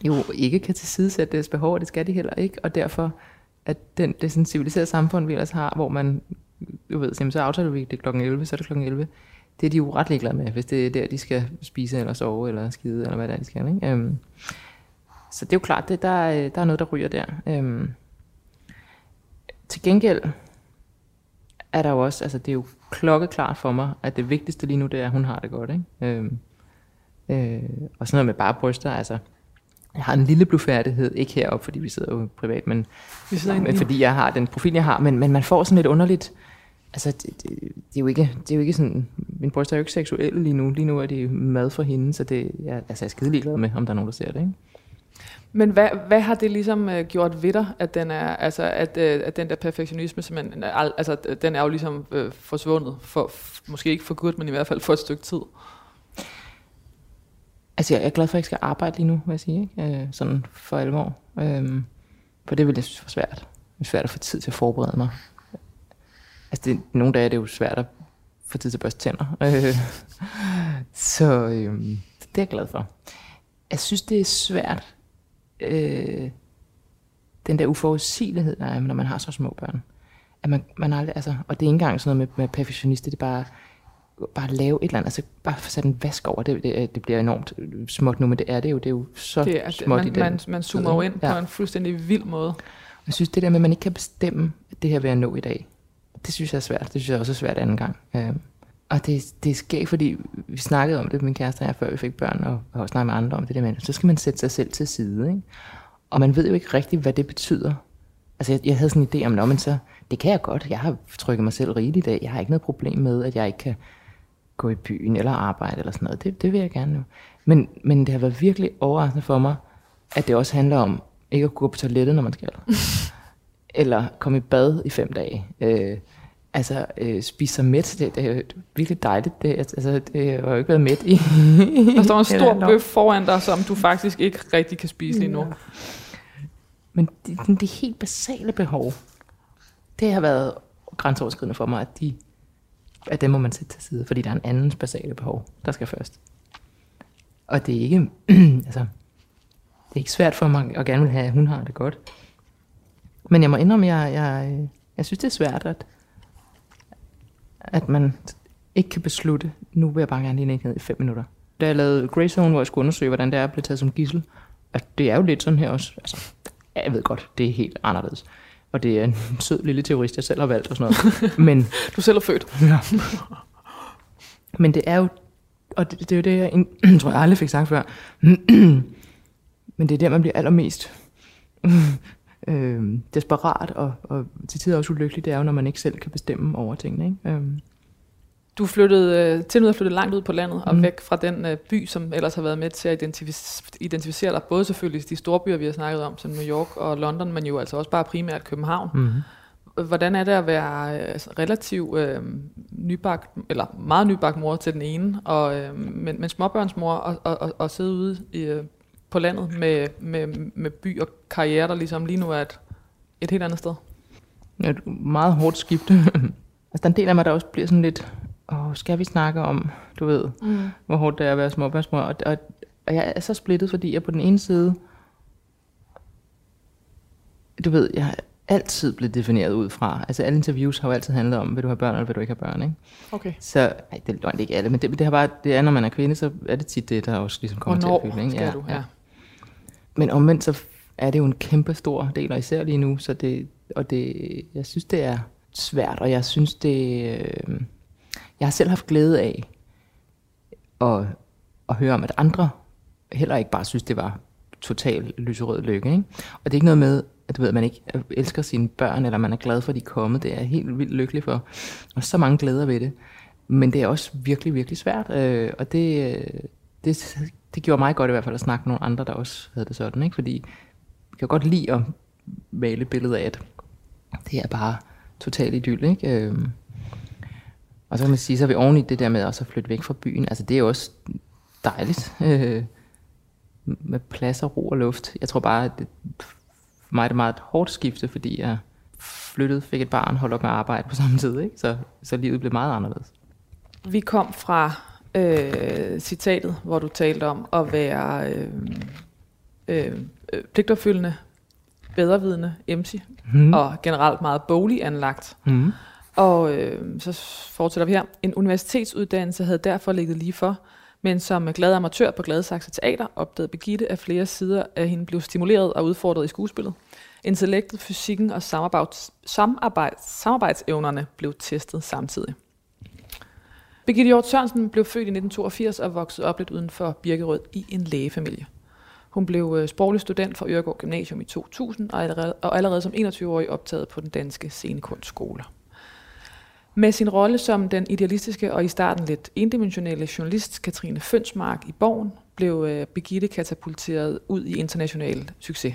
Speaker 2: jo ikke kan tilsidesætte deres behov, og det skal de heller ikke. Og derfor, at den, det sådan civiliserede samfund, vi ellers har, hvor man, du ved, jamen, så aftaler vi det klokken 11, så er det klokken 11. Det er de jo ret ligeglade med, hvis det er der, de skal spise, eller sove, eller skide, eller hvad det er, de skal. Ikke? Øhm, så det er jo klart, det, der, er- der er noget, der ryger der. Øhm, til gengæld er der jo også, altså det er jo klokkeklart for mig, at det vigtigste lige nu, det er, at hun har det godt. Ikke? Øhm, øh, og sådan noget med bare bryster, altså, jeg har en lille blufærdighed, ikke heroppe, fordi vi sidder jo privat, men,
Speaker 1: Vi sidder
Speaker 2: men fordi jeg har den profil, jeg har, men, men man får sådan lidt underligt, altså det, det, det, er jo ikke, det er jo ikke sådan, min bryster er jo ikke seksuelle lige nu, lige nu er det mad for hende, så det, jeg, altså jeg er skide ligeglad med, om der er nogen, der ser det, ikke?
Speaker 1: Men hvad, hvad har det ligesom øh, gjort ved dig, at den er, altså at, øh, at den der perfektionisme, simpelthen, øh, al- altså den er jo ligesom øh, forsvundet, for, f- måske ikke for godt, men i hvert fald for et stykke tid.
Speaker 2: Altså, jeg er glad for, at jeg skal arbejde lige nu, vil jeg sige, ikke? Øh, sådan for alvor. Øh, for det vil jeg synes var svært. Det er svært at få tid til at forberede mig. Altså, det, nogle dage er det jo svært at få tid til at børste tænder. Øh, så øh, det er jeg glad for. Jeg synes, det er svært, øh, den der uforudsigelighed, der er, når man har så små børn. At man, man aldrig, altså, og det er ikke engang sådan noget med, med perfektionister, det er bare, bare lave et eller andet, altså bare få sat en vask over, det, det, det bliver enormt småt nu, men det er det jo, det er jo så
Speaker 1: Det er,
Speaker 2: småt
Speaker 1: man,
Speaker 2: i den.
Speaker 1: man, man zoomer jo ind
Speaker 2: Ja.
Speaker 1: på en fuldstændig vild måde.
Speaker 2: Jeg synes, det der med, at man ikke kan bestemme, at det her vil jeg nå i dag, det synes jeg er svært. Det synes jeg også er svært anden gang. Øhm, og det, det er skægt, fordi vi snakkede om det, min kæreste og jeg, før vi fik børn, og har også snakket med andre om det der med, så skal man sætte sig selv til side. Ikke? Og man ved jo ikke rigtigt, hvad det betyder. Altså, jeg, jeg havde sådan en idé om, "Nå, men så, det kan jeg godt. Jeg har trykket mig selv rigeligt af. Jeg har ikke noget problem med, at jeg ikke kan gå i byen eller arbejde eller sådan noget. Det, det vil jeg gerne nu. Men, men det har været virkelig overraskende for mig, at det også handler om ikke at gå på toilettet, når man skal. eller komme i bad i fem dage. Øh, altså øh, spise sig mæt, det, det er jo virkelig dejligt. Det, altså, det har jeg jo ikke været mæt i.
Speaker 1: Der står en stor bøf foran dig, som du faktisk ikke rigtig kan spise lige nu.
Speaker 2: Men de, de, de helt basale behov, det har været grænseoverskridende for mig, at, de, at dem må man sætte til side, fordi der er en andens basale behov, der skal først. Og det er ikke, altså, det er ikke svært for mig at gerne vil have, at hun har det godt. Men jeg må indrømme, at jeg, jeg, jeg synes, det er svært, at, at man ikke kan beslutte, nu vil jeg bare gerne lige ned i fem minutter. Da jeg lavede Grey Zone, hvor jeg skulle undersøge, hvordan det er at blive taget som gissel, at det er jo lidt sådan her også. Altså, jeg ved godt, det er helt anderledes. Og det er en sød lille teorist, jeg selv har valgt og sådan noget. Men,
Speaker 1: Du selv er født.
Speaker 2: ja. Men det er jo, og det, det er jo det, jeg ind- tror jeg aldrig fik sagt før. Men det er der, man bliver allermest øh, desperat og, og til tider også ulykkelig. Det er jo, når man ikke selv kan bestemme over tingene. Ikke? Øhm,
Speaker 1: Du flyttede øh, til nu at flytte langt ud på landet og
Speaker 2: Mhm.
Speaker 1: væk fra den øh, by, som ellers har været med til at identific- identificere dig. Både selvfølgelig de store byer, vi har snakket om, som New York og London, men jo altså også bare primært København.
Speaker 2: mm-hmm.
Speaker 1: Hvordan er det at være øh, altså, relativt øh, nybagt, eller meget nybagt mor til den ene, og, øh, men, men småbørnsmor, og, og, og, og sidde ude i, øh, på landet med, med, med by og karriere, der ligesom lige nu er et, et helt andet sted?
Speaker 2: Et meget hårdt skifte. altså, der er en del af mig, der også bliver sådan lidt, åh, skal vi snakke om, du ved,
Speaker 1: Mm.
Speaker 2: hvor hårdt det er at være småbørnsmor. Og, og, og jeg er så splittet, fordi jeg på den ene side, du ved, jeg altid blevet defineret ud fra, altså alle interviews har jo altid handlet om, vil du have børn, eller vil du ikke have børn, ikke?
Speaker 1: Okay.
Speaker 2: Så, ej, det er løgn, det ikke alle, men det, det, har bare, det er, når man er kvinde, så er det tit det, der også ligesom kommer
Speaker 1: Hvornår
Speaker 2: til at fylde, ikke?
Speaker 1: skal du? Ja.
Speaker 2: Men omvendt så er det jo en kæmpe stor del, og især lige nu, så det, og det, jeg synes, det er svært, og jeg synes, det, øh, jeg har selv haft glæde af at, at høre om, at andre heller ikke bare synes, det var total lyserød lykke. Ikke? Og det er ikke noget med, at du ved, at man ikke elsker sine børn, eller man er glad for, at de er kommet. Det er jeg helt vildt lykkelig for. Og så mange glæder ved det. Men det er også virkelig, virkelig svært. Øh, og det, øh, det, det gjorde mig godt i hvert fald at snakke med nogle andre, der også havde det sådan. Ikke? Fordi jeg kan godt lide at male et billede af, at det er bare totalt idyll. Ikke? Øh, og så kan man sige, så er vi oven i det der med også at flytte væk fra byen. Altså det er jo også dejligt. Øh, med plads og ro og luft. Jeg tror bare, at det, meget et hårdt skifte, fordi jeg flyttede, fik et barn, holdt op med at arbejde på samme tid. Ikke? Så, så livet blev meget anderledes.
Speaker 1: Vi kom fra øh, citatet, hvor du talte om at være øh, øh, øh, pligtopfyldende, bedrevidende MC,
Speaker 2: Mm.
Speaker 1: og generelt meget boglig anlagt.
Speaker 2: Mm.
Speaker 1: Og øh, så fortsætter vi her. En universitetsuddannelse havde derfor ligget lige for, men som glad amatør på Gladsaxe Teater opdagede Begitte, at flere sider af hende blev stimuleret og udfordret i skuespillet. Intellektet, fysikken og samarbejds, samarbejds, samarbejdsevnerne blev testet samtidig. Birgitte Hjort Sørensen blev født i 1982 og voksede op lidt uden for Birkerød i en lægefamilie. Hun blev øh, sproglig student fra Øregård Gymnasium i 2000 og allerede, og allerede som 21-årig optaget på den danske scenekunstskole. Med sin rolle som den idealistiske og i starten lidt endimensionelle journalist Katrine Fønsmark i Borgen, blev øh, Birgitte katapulteret ud i international succes.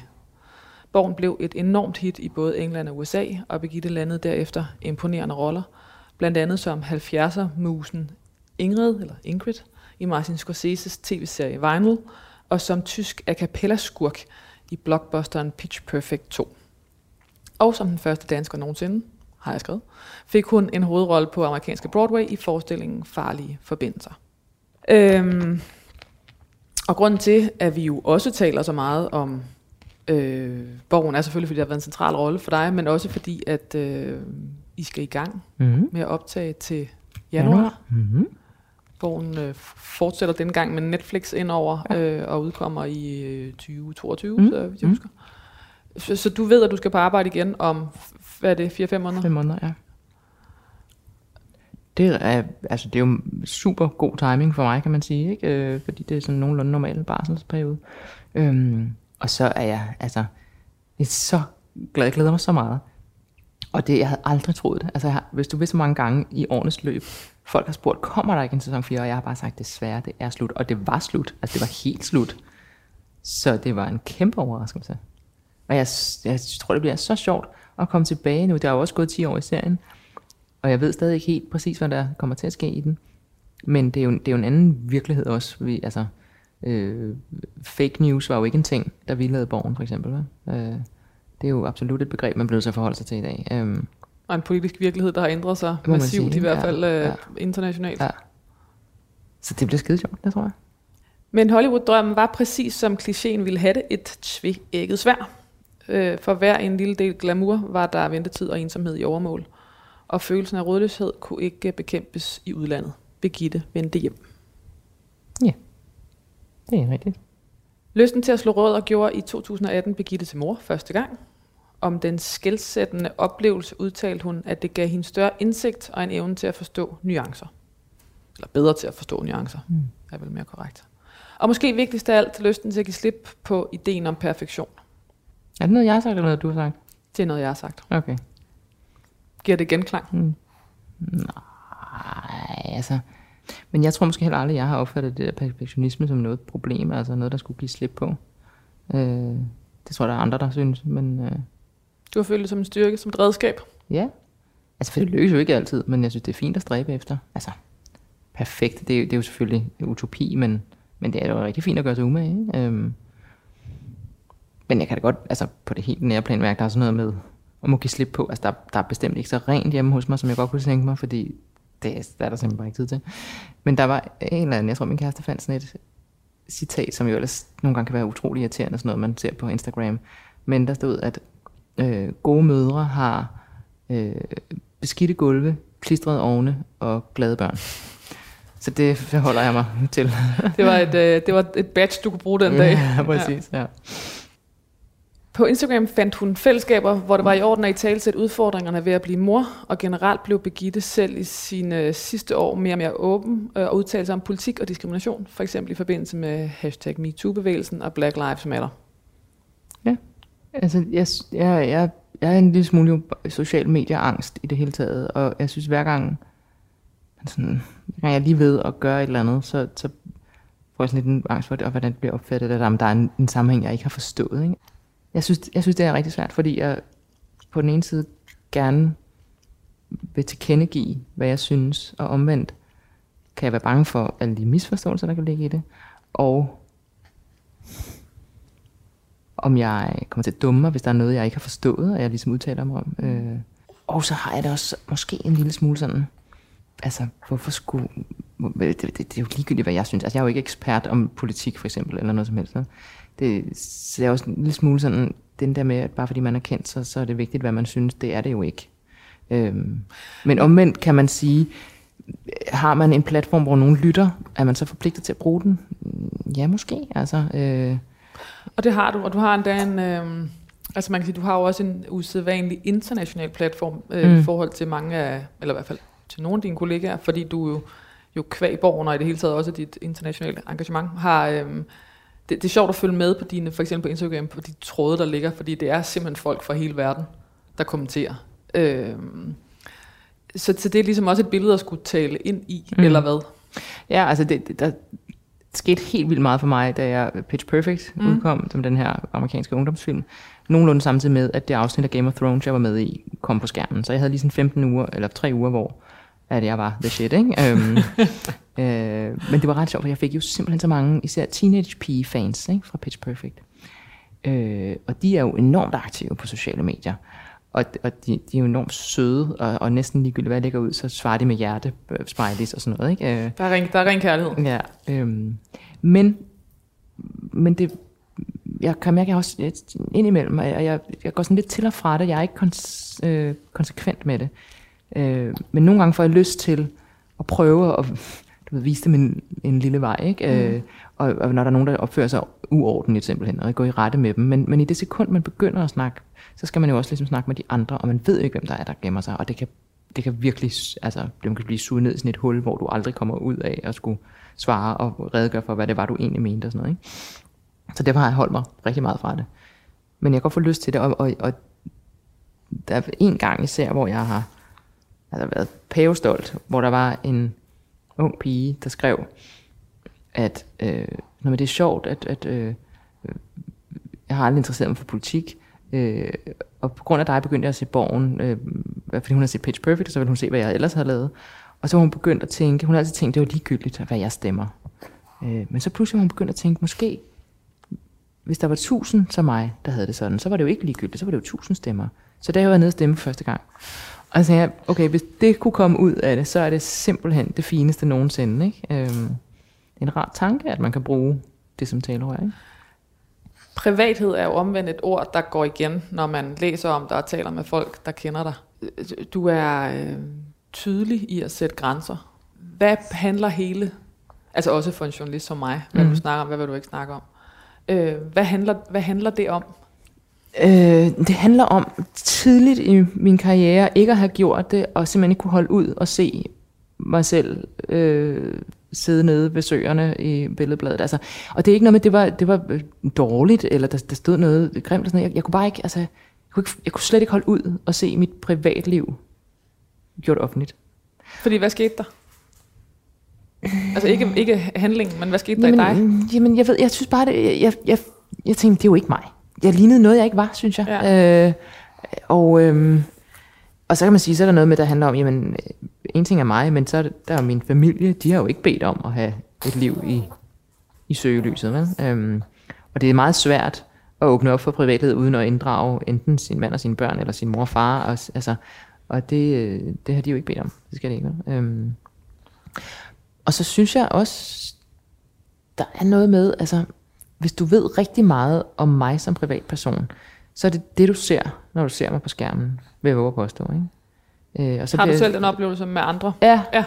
Speaker 1: Borgen blev et enormt hit i både England og USA, og Birgitte landede derefter imponerende roller, blandt andet som 70'er-musen Ingrid, eller Ingrid, i Martin Scorseses tv-serie Vinyl, og som tysk a cappella-skurk i blockbusteren Pitch Perfect 2. Og som den første dansker nogensinde, har jeg skrevet, fik hun en hovedrolle på amerikanske Broadway i forestillingen Farlige Forbindelser. Øhm, og grunden til, at vi jo også taler så meget om øh, Borgen, er selvfølgelig, fordi det har været en central rolle for dig, men også fordi, at øh, I skal i gang
Speaker 2: Mm-hmm.
Speaker 1: med at optage til januar.
Speaker 2: Mm-hmm.
Speaker 1: Borgen øh, fortsætter den gang med Netflix indover øh, og udkommer i øh, 2022,
Speaker 2: Mm.
Speaker 1: mm. så vidt jeg
Speaker 2: Mm.
Speaker 1: husker. Så, så du ved, at du skal på arbejde igen om, hvad er det, 4-5 måneder?
Speaker 2: Fem måneder, ja. Det er, altså, det er jo super god timing for mig, kan man sige, ikke? Øh, fordi det er sådan nogenlunde normal barselsperiode. Øhm, og så er jeg, altså, jeg er så glad, jeg glæder mig så meget. Og det, jeg havde aldrig troet det. Altså, jeg har, hvis du ved så mange gange i årenes løb, folk har spurgt, kommer der ikke en sæson 4? Og jeg har bare sagt, desværre, det er slut. Og det var slut. Altså, det var helt slut. Så det var en kæmpe overraskelse. Og jeg, jeg tror, det bliver så sjovt at komme tilbage nu. Der er jo også gået 10 år i serien. Og jeg ved stadig ikke helt præcis, hvad der kommer til at ske i den. Men det er jo, det er jo en anden virkelighed også. Vi, altså, øh, fake news var jo ikke en ting, da vi lavede Borgen, for eksempel. Øh, det er jo absolut et begreb, man bliver at forholde sig til i dag. Øhm,
Speaker 1: Og en politisk virkelighed, der har ændret sig massivt,
Speaker 2: sige,
Speaker 1: i hvert
Speaker 2: ja,
Speaker 1: fald øh,
Speaker 2: ja.
Speaker 1: internationalt.
Speaker 2: Ja. så det bliver skide sjovt, det tror jeg.
Speaker 1: Men Hollywood-drømmen var præcis som klichéen ville have det, et tvægget svær. Øh, for hver en lille del glamour var der ventetid og ensomhed i overmål. Og følelsen af rådløshed kunne ikke bekæmpes i udlandet. Birgitte vendte hjem.
Speaker 2: Det er rigtigt.
Speaker 1: Lysten til at slå rødder gjorde i 2018 Birgitte til mor første gang. Om den skældsættende oplevelse udtalte hun, at det gav hende større indsigt og en evne til at forstå nuancer. Eller bedre til at forstå nuancer,
Speaker 2: Mm.
Speaker 1: er vel mere korrekt. Og måske vigtigst af alt, lysten til at give slip på ideen om perfektion.
Speaker 2: Er det noget, jeg har sagt, eller noget, du har sagt?
Speaker 1: Det er noget, jeg har sagt.
Speaker 2: Okay.
Speaker 1: Giver det genklang?
Speaker 2: Mm. Nej, altså... Men jeg tror måske heller aldrig, jeg har opfattet det der perfektionisme som noget problem, altså noget, der skulle give slip på. Øh, det tror jeg, der er andre, der synes, men øh,
Speaker 1: Du har følt det som en styrke, som et redskab.
Speaker 2: ja. Altså, for det lykkes jo ikke altid, men jeg synes, det er fint at stræbe efter. Altså, perfekt, det er, jo- det er jo selvfølgelig utopi, men, men det er jo rigtig fint at gøre sig umage, ikke? Øhm, men jeg kan da godt, altså på det helt nære plan mærke, der er sådan noget med, at må give slip på. Altså, der, der er bestemt ikke så rent hjemme hos mig, som jeg godt kunne tænke mig, fordi det, er- der er der simpelthen bare ikke tid til. Men der var en eller anden, jeg tror min kæreste fandt sådan et citat, som jo ellers nogle gange kan være utrolig irriterende, sådan noget man ser på Instagram. Men der stod, at øh, gode mødre har øh, beskidte gulve, klistrede ovne og glade børn. Så det forholder jeg mig til.
Speaker 1: Det var et, øh, det var et badge, du kunne bruge den dag.
Speaker 2: Ja, præcis. Ja.
Speaker 1: På Instagram fandt hun fællesskaber, hvor det var i orden at i tale udfordringerne ved at blive mor, og generelt blev Begitte selv i sine sidste år mere og mere åben øh, og udtalte sig om politik og diskrimination, for eksempel i forbindelse med hashtag MeToo-bevægelsen og Black Lives Matter.
Speaker 2: Altså, jeg, jeg, jeg, jeg er en lille smule social medieangst i det hele taget, og jeg synes hver gang, man sådan, hver gang jeg lige ved at gøre et eller andet, så, så får jeg sådan lidt en angst for det, og hvordan det bliver opfattet, at der, der er en, en sammenhæng, jeg ikke har forstået. Ikke? Jeg, synes, jeg synes, det er rigtig svært, fordi jeg på den ene side gerne vil tilkendegive, hvad jeg synes, og omvendt kan jeg være bange for alle de misforståelser, der kan ligge i det, og om jeg kommer til at dumme mig, hvis der er noget, jeg ikke har forstået, og jeg ligesom udtaler mig om. Øh. Og så har jeg det også måske en lille smule sådan, altså hvorfor skulle, det, det, det er jo ligegyldigt, hvad jeg synes. Altså jeg er jo ikke ekspert om politik for eksempel, eller noget som helst. vel? Det, er også en lille smule sådan, den der med, at bare fordi man er kendt, så, så er det vigtigt, hvad man synes. Det er det jo ikke. Øhm, men omvendt kan man sige, har man en platform, hvor nogen lytter, er man så forpligtet til at bruge den? Mm, Ja, måske. Altså, øh,
Speaker 1: Og det har du, og du har endda en... Øh, altså man kan sige, du har jo også en usædvanlig international platform øh, mm. I forhold til mange af, eller i hvert fald til nogle af dine kollegaer, fordi du jo, jo kvæg og i det hele taget også dit internationale engagement har... Øh, det, det er sjovt at følge med på dine, for eksempel på Instagram, på de tråde, der ligger, fordi det er simpelthen folk fra hele verden, der kommenterer. Øh, Så, så det er ligesom også et billede at skulle tale ind i,
Speaker 2: Mm.
Speaker 1: eller hvad?
Speaker 2: Ja, altså det, det, der skete helt vildt meget for mig, da jeg Pitch Perfect. Mm. udkom, som den her amerikanske ungdomsfilm. Nogenlunde samtidig med, at det afsnit af Game of Thrones, jeg var med i, kom på skærmen. Så jeg havde lige sådan 15 uger, eller 3 uger, hvor at jeg var the shit, ikke? øhm, øh, men det var ret sjovt, for jeg fik jo simpelthen så mange, især teenage pige fans ikke? fra Pitch Perfect. Øh, og de er jo enormt aktive på sociale medier. Og, og de, de er jo enormt søde, og, og næsten ligegyldigt, hvad jeg lægger ud, så svarer de med hjerte, øh, smileys og sådan noget. Ikke? Øh,
Speaker 1: Der er ren, der er ren kærlighed.
Speaker 2: Ja, øhm, men, men det, jeg kan mærke, at jeg også indimellem, og jeg, jeg, jeg går sådan lidt til og fra det, jeg er ikke kons, øh, konsekvent med det. Øh, men nogle gange får jeg lyst til at prøve at du ved, vise dem en, en lille vej, ikke? Mm. Øh, og, og når der er nogen, der opfører sig uordentligt simpelthen, og gå i rette med dem. Men, men i det sekund, man begynder at snakke, så skal man jo også ligesom snakke med de andre, og man ved jo ikke, hvem der er, der gemmer sig, og det kan, det kan virkelig, altså, det kan blive suget ned i sådan et hul, hvor du aldrig kommer ud af at skulle svare og redegøre for, hvad det var, du egentlig mente og sådan noget, ikke? Så derfor har jeg holdt mig rigtig meget fra det. Men jeg kan godt få lyst til det, og, og, og der er en gang især, hvor jeg har altså været pavestolt, hvor der var en ung pige, der skrev, at øh, når det er sjovt, at, at øh, jeg har aldrig interesseret mig for politik, øh, og på grund af dig begyndte jeg at se Borgen, øh, fordi hun har set Pitch Perfect, og så ville hun se, hvad jeg ellers havde lavet. Og så var hun begyndt at tænke, hun har altid tænkt, det var ligegyldigt, hvad jeg stemmer. Øh, men så pludselig var hun begyndt at tænke, måske, hvis der var tusind som mig, der havde det sådan, så var det jo ikke ligegyldigt, så var det jo tusind stemmer. Så der har jeg været nede og stemme første gang. Og så tænkte jeg, okay, hvis det kunne komme ud af det, så er det simpelthen det fineste nogensinde. Ikke? Øhm, en rar tanke, at man kan bruge det som talerør. Ikke?
Speaker 1: Privathed er jo omvendt et ord, der går igen, når man læser om dig og taler med folk, der kender dig. Du er øh, tydelig i at sætte grænser. Hvad handler hele, altså også for en journalist som mig, hvad
Speaker 2: Mhm.
Speaker 1: du snakker om, hvad vil du ikke snakke om? Øh, hvad, handler, hvad handler det om?
Speaker 2: Øh, det handler om tidligt i min karriere ikke at have gjort det, og simpelthen ikke kunne holde ud og se mig selv øh, sidde nede ved søerne i billedbladet. Altså, og det er ikke noget med, det var, det var øh, dårligt, eller der, der stod noget grimt. Eller sådan noget. Jeg, jeg kunne bare ikke, altså, jeg kunne, ikke, jeg kunne slet ikke holde ud og se mit privatliv gjort offentligt.
Speaker 1: Fordi hvad skete der? Altså ikke, ikke handlingen, men hvad skete der i dig?
Speaker 2: Jamen, jamen jeg ved, jeg synes bare, det, jeg, jeg, jeg, jeg tænkte, det er jo ikke mig. Jeg lignede noget, jeg ikke var, synes jeg.
Speaker 1: Ja.
Speaker 2: Øh, og, øhm, og så kan man sige, så er der noget med, der handler om, jamen, øh, en ting er mig, men så er det, der er min familie, de har jo ikke bedt om at have et liv i, i søgelyset. Vel? Øhm, og det er meget svært at åbne op for privatlivet, uden at inddrage enten sin mand og sine børn, eller sin mor og far. Og, altså, og det, øh, det har de jo ikke bedt om. Det skal det ikke. vel? Øhm, og så synes jeg også, der er noget med, altså, hvis du ved rigtig meget om mig som privatperson, så er det det, du ser, når du ser mig på skærmen, vil jeg våge påstå. Ikke? Øh, og så
Speaker 1: Har du
Speaker 2: bliver-
Speaker 1: selv den oplevelse med andre?
Speaker 2: Ja.
Speaker 1: Ja.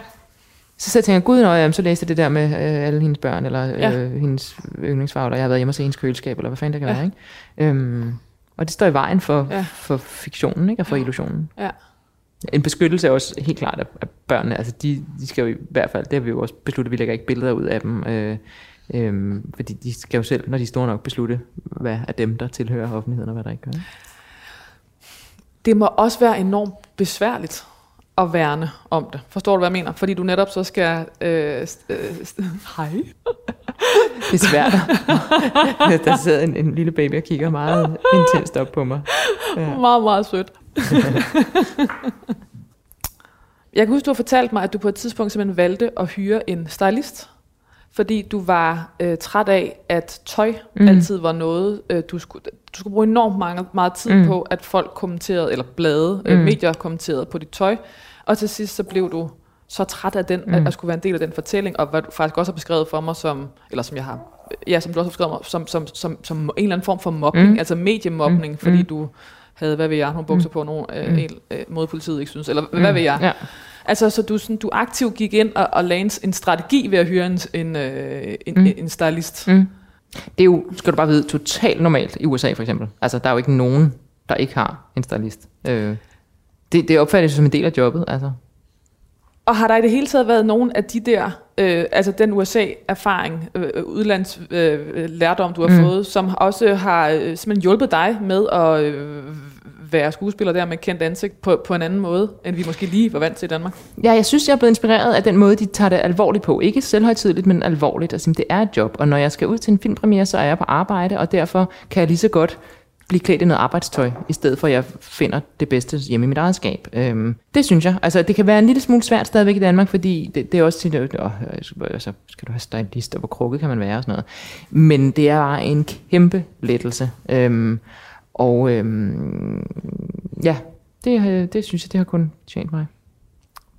Speaker 2: Så, så jeg tænker, gud, når jeg så læste jeg det der med øh, alle hendes børn, eller
Speaker 1: Ja.
Speaker 2: øh, hendes yndlingsfarver, jeg har været hjemme og se hendes køleskab, eller hvad fanden det kan
Speaker 1: Ja.
Speaker 2: være. Ikke? Øhm, og det står i vejen for,
Speaker 1: Ja.
Speaker 2: for fiktionen, ikke? og for illusionen.
Speaker 1: Ja.
Speaker 2: En beskyttelse er også helt klart af, af børnene. Altså de, de skal jo i hvert fald, det har vi jo også besluttet, vi lægger ikke billeder ud af dem. Øh, øh, fordi de skal jo selv, når de er store nok, beslutte, hvad er dem, der tilhører offentligheden, og hvad der ikke gør.
Speaker 1: Det må også være enormt besværligt at værne om det. Forstår du, hvad jeg mener? Fordi du netop så skal... Øh, øh, hej.
Speaker 2: Det er svært. der sidder en, en lille baby og kigger meget intenst op på mig. Ja.
Speaker 1: Meget, meget sødt. Jeg kan huske, du har fortalt mig, at du på et tidspunkt simpelthen valgte at hyre en stylist, fordi du var øh, træt af, at tøj
Speaker 2: Mm.
Speaker 1: mm. altid var noget, øh, du, skulle, du skulle bruge enormt mange, meget tid
Speaker 2: Mm.
Speaker 1: mm. på, at folk kommenterede, eller blade, mm. øh,
Speaker 2: Mm.
Speaker 1: medier kommenterede på dit tøj, og til sidst så blev du så træt af den, mm.
Speaker 2: Mm.
Speaker 1: at, at skulle være en del af den fortælling, og hvad du faktisk også har beskrevet for mig som, eller som jeg har, ja, som du også har beskrevet mig, som, som, som, som en eller anden form for mobning,
Speaker 2: Mm.
Speaker 1: mm. altså mediemobning,
Speaker 2: Mm.
Speaker 1: mm. fordi
Speaker 2: Mm.
Speaker 1: du havde, hvad ved jeg, nogle bukser på, nogle øh,
Speaker 2: Mm.
Speaker 1: en, øh, modpolitiet ikke synes, eller hvad ved jeg.
Speaker 2: Ja.
Speaker 1: Altså, så du, sådan, du aktivt gik ind og, og lagde en, strategi ved at hyre en, en, øh, en,
Speaker 2: Mm.
Speaker 1: en stylist.
Speaker 2: Mm. Det er jo, skal du bare vide, totalt normalt i USA for eksempel. Altså, der er jo ikke nogen, der ikke har en stylist. Øh, det, det opfattes som en del af jobbet, altså.
Speaker 1: Og har der i det hele taget været nogen af de der, øh, altså den USA-erfaring, øh, udlands øh, lærdom, du har
Speaker 2: mm.
Speaker 1: fået, som også har øh, simpelthen hjulpet dig med at øh, være skuespiller der med kendt ansigt på, på en anden måde, end vi måske lige var vant til i Danmark.
Speaker 2: Ja, jeg synes, jeg er blevet inspireret af den måde, de tager det alvorligt på. Ikke selvhøjtidligt, men alvorligt. Altså, det er et job, og når jeg skal ud til en filmpremiere, så er jeg på arbejde, og derfor kan jeg lige så godt blive klædt i noget arbejdstøj, i stedet for at jeg finder det bedste hjemme i mit eget skab. Øhm, det synes jeg. Altså, det kan være en lille smule svært stadigvæk i Danmark, fordi det, det er også til, at altså, skal du have stylist, og hvor krukket kan man være og sådan noget. Men det er bare en kæmpe lettelse. Øhm, og øhm, ja, det, det synes jeg, det har kun tjent mig.